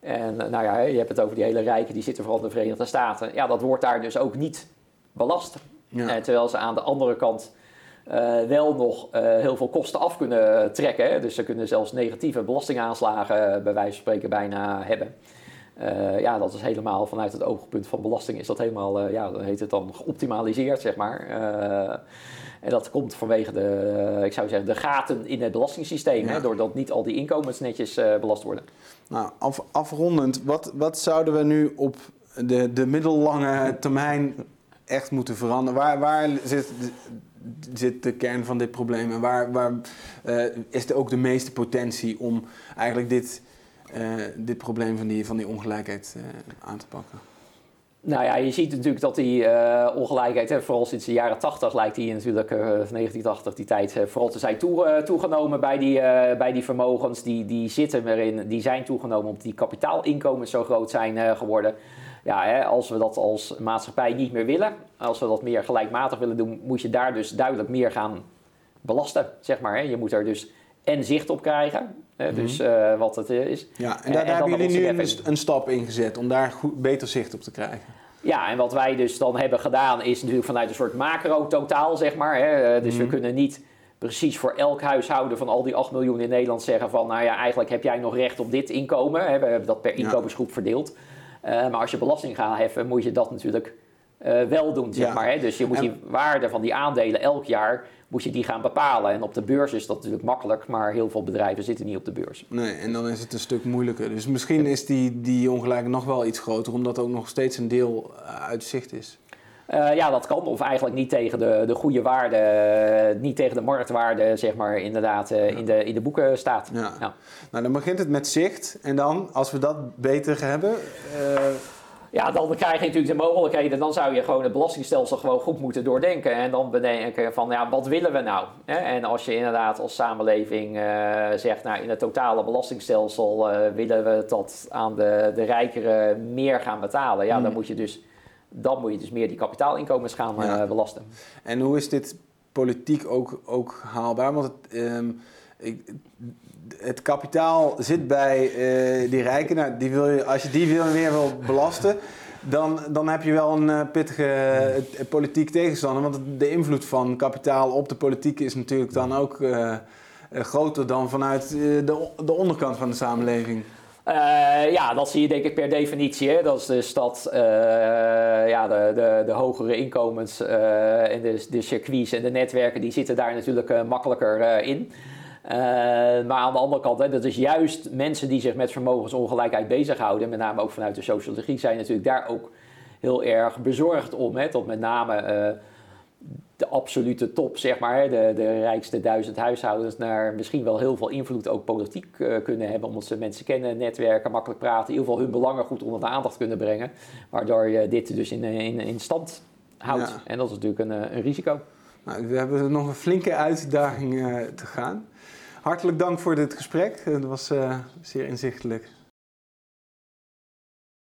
En nou ja, je hebt het over die hele rijken, die zitten vooral in de Verenigde Staten. Ja, dat wordt daar dus ook niet belast. Ja. Terwijl ze aan de andere kant eh, wel nog eh, heel veel kosten af kunnen trekken. Hè? Dus ze kunnen zelfs negatieve belastingaanslagen eh, bij wijze van spreken bijna hebben. Ja, dat is helemaal vanuit het oogpunt van belasting is dat helemaal, ja, dan heet het dan geoptimaliseerd, zeg maar. En dat komt vanwege de, ik zou zeggen, de gaten in het belastingssysteem. Ja. Hè? Doordat niet al die inkomens netjes belast worden. Nou, af, afrondend, wat, wat zouden we nu op de, de middellange termijn echt moeten veranderen? Waar, waar zit, zit de kern van dit probleem en waar, waar eh, is er ook de meeste potentie om eigenlijk dit, eh, dit probleem van die, van die ongelijkheid eh, aan te pakken? Nou ja, je ziet natuurlijk dat die ongelijkheid, hè, vooral sinds de jaren 80 lijkt die natuurlijk, eh 1980 die tijd, vooral te zijn toe, toegenomen bij die, bij die vermogens. Die, die zitten erin, die zijn toegenomen omdat die kapitaalinkomens zo groot zijn geworden. Ja, hè, als we dat als maatschappij niet meer willen, als we dat meer gelijkmatig willen doen, moet je daar dus duidelijk meer gaan belasten, zeg maar. Hè. Je moet er dus en zicht op krijgen, hè, dus eh, wat het eh, is. Ja, en En- daar, en daar hebben jullie nu een, stap in gezet om daar goed, beter zicht op te krijgen. Ja, en wat wij dus dan hebben gedaan is natuurlijk vanuit een soort macro-totaal, zeg maar. Hè. Eh, Dus we kunnen niet precies voor elk huishouden van al die 8 miljoen in Nederland zeggen van... nou ja, eigenlijk heb jij nog recht op dit inkomen. Hè. We hebben dat per Ja. inkomensgroep verdeeld. Eh, maar als je belasting gaat heffen, moet je dat natuurlijk eh, wel doen, zeg Ja. maar. Hè. Dus je moet En- die waarde van die aandelen elk jaar moet je die gaan bepalen. En op de beurs is dat natuurlijk makkelijk, maar heel veel bedrijven zitten niet op de beurs. Nee, en dan is het een stuk moeilijker. Dus misschien is die, die ongelijkheid nog wel iets groter, omdat ook nog steeds een deel eh, uit zicht is. Eh, ja, dat kan. Of eigenlijk niet tegen de, de goede waarde, eh, niet tegen de marktwaarde, zeg maar, inderdaad eh, in, de, in de boeken staat. Ja. Ja. Nou, dan begint het met zicht. En dan, als we dat beter hebben... Ja, dan krijg je natuurlijk de mogelijkheden. Dan zou je gewoon het belastingstelsel gewoon goed moeten doordenken. En dan bedenken van, ja, wat willen we nou? En als je inderdaad als samenleving zegt, nou, in het totale belastingstelsel willen we dat aan de, de rijkeren meer gaan betalen. Ja, dan moet je dus, dan moet je dus meer die kapitaalinkomens gaan eh, Ja. belasten. en hoe is dit politiek ook, ook haalbaar? Want het, ehm, ik, het kapitaal zit bij uh, die rijken. Nou, die wil je, als je die wil, weer wil belasten, dan, dan heb je wel een uh, pittige uh, politiek tegenstander. Want de invloed van kapitaal op de politiek is natuurlijk dan ook groter dan vanuit de, de onderkant van de samenleving. Uh, ja, dat zie je denk ik per definitie. Hè. Dat is dus dat uh, ja, de, de, de, hogere inkomens uh, en de, circuits en de netwerken, die zitten daar natuurlijk makkelijker in. maar aan de andere kant, hè, dat is juist mensen die zich met vermogensongelijkheid bezighouden, met name ook vanuit de sociologie, zijn natuurlijk daar ook heel erg bezorgd om. Hè, tot met name de absolute top, zeg maar, de, de rijkste duizend huishoudens, naar misschien wel heel veel invloed ook politiek uh, kunnen hebben, omdat ze mensen kennen, netwerken, makkelijk praten, in ieder geval hun belangen goed onder de aandacht kunnen brengen, waardoor je dit dus in, in, in stand houdt. Ja. En dat is natuurlijk een, eh, een risico. Nou, we hebben nog een flinke uitdaging uh, te gaan. Hartelijk dank voor dit gesprek. Het was zeer inzichtelijk.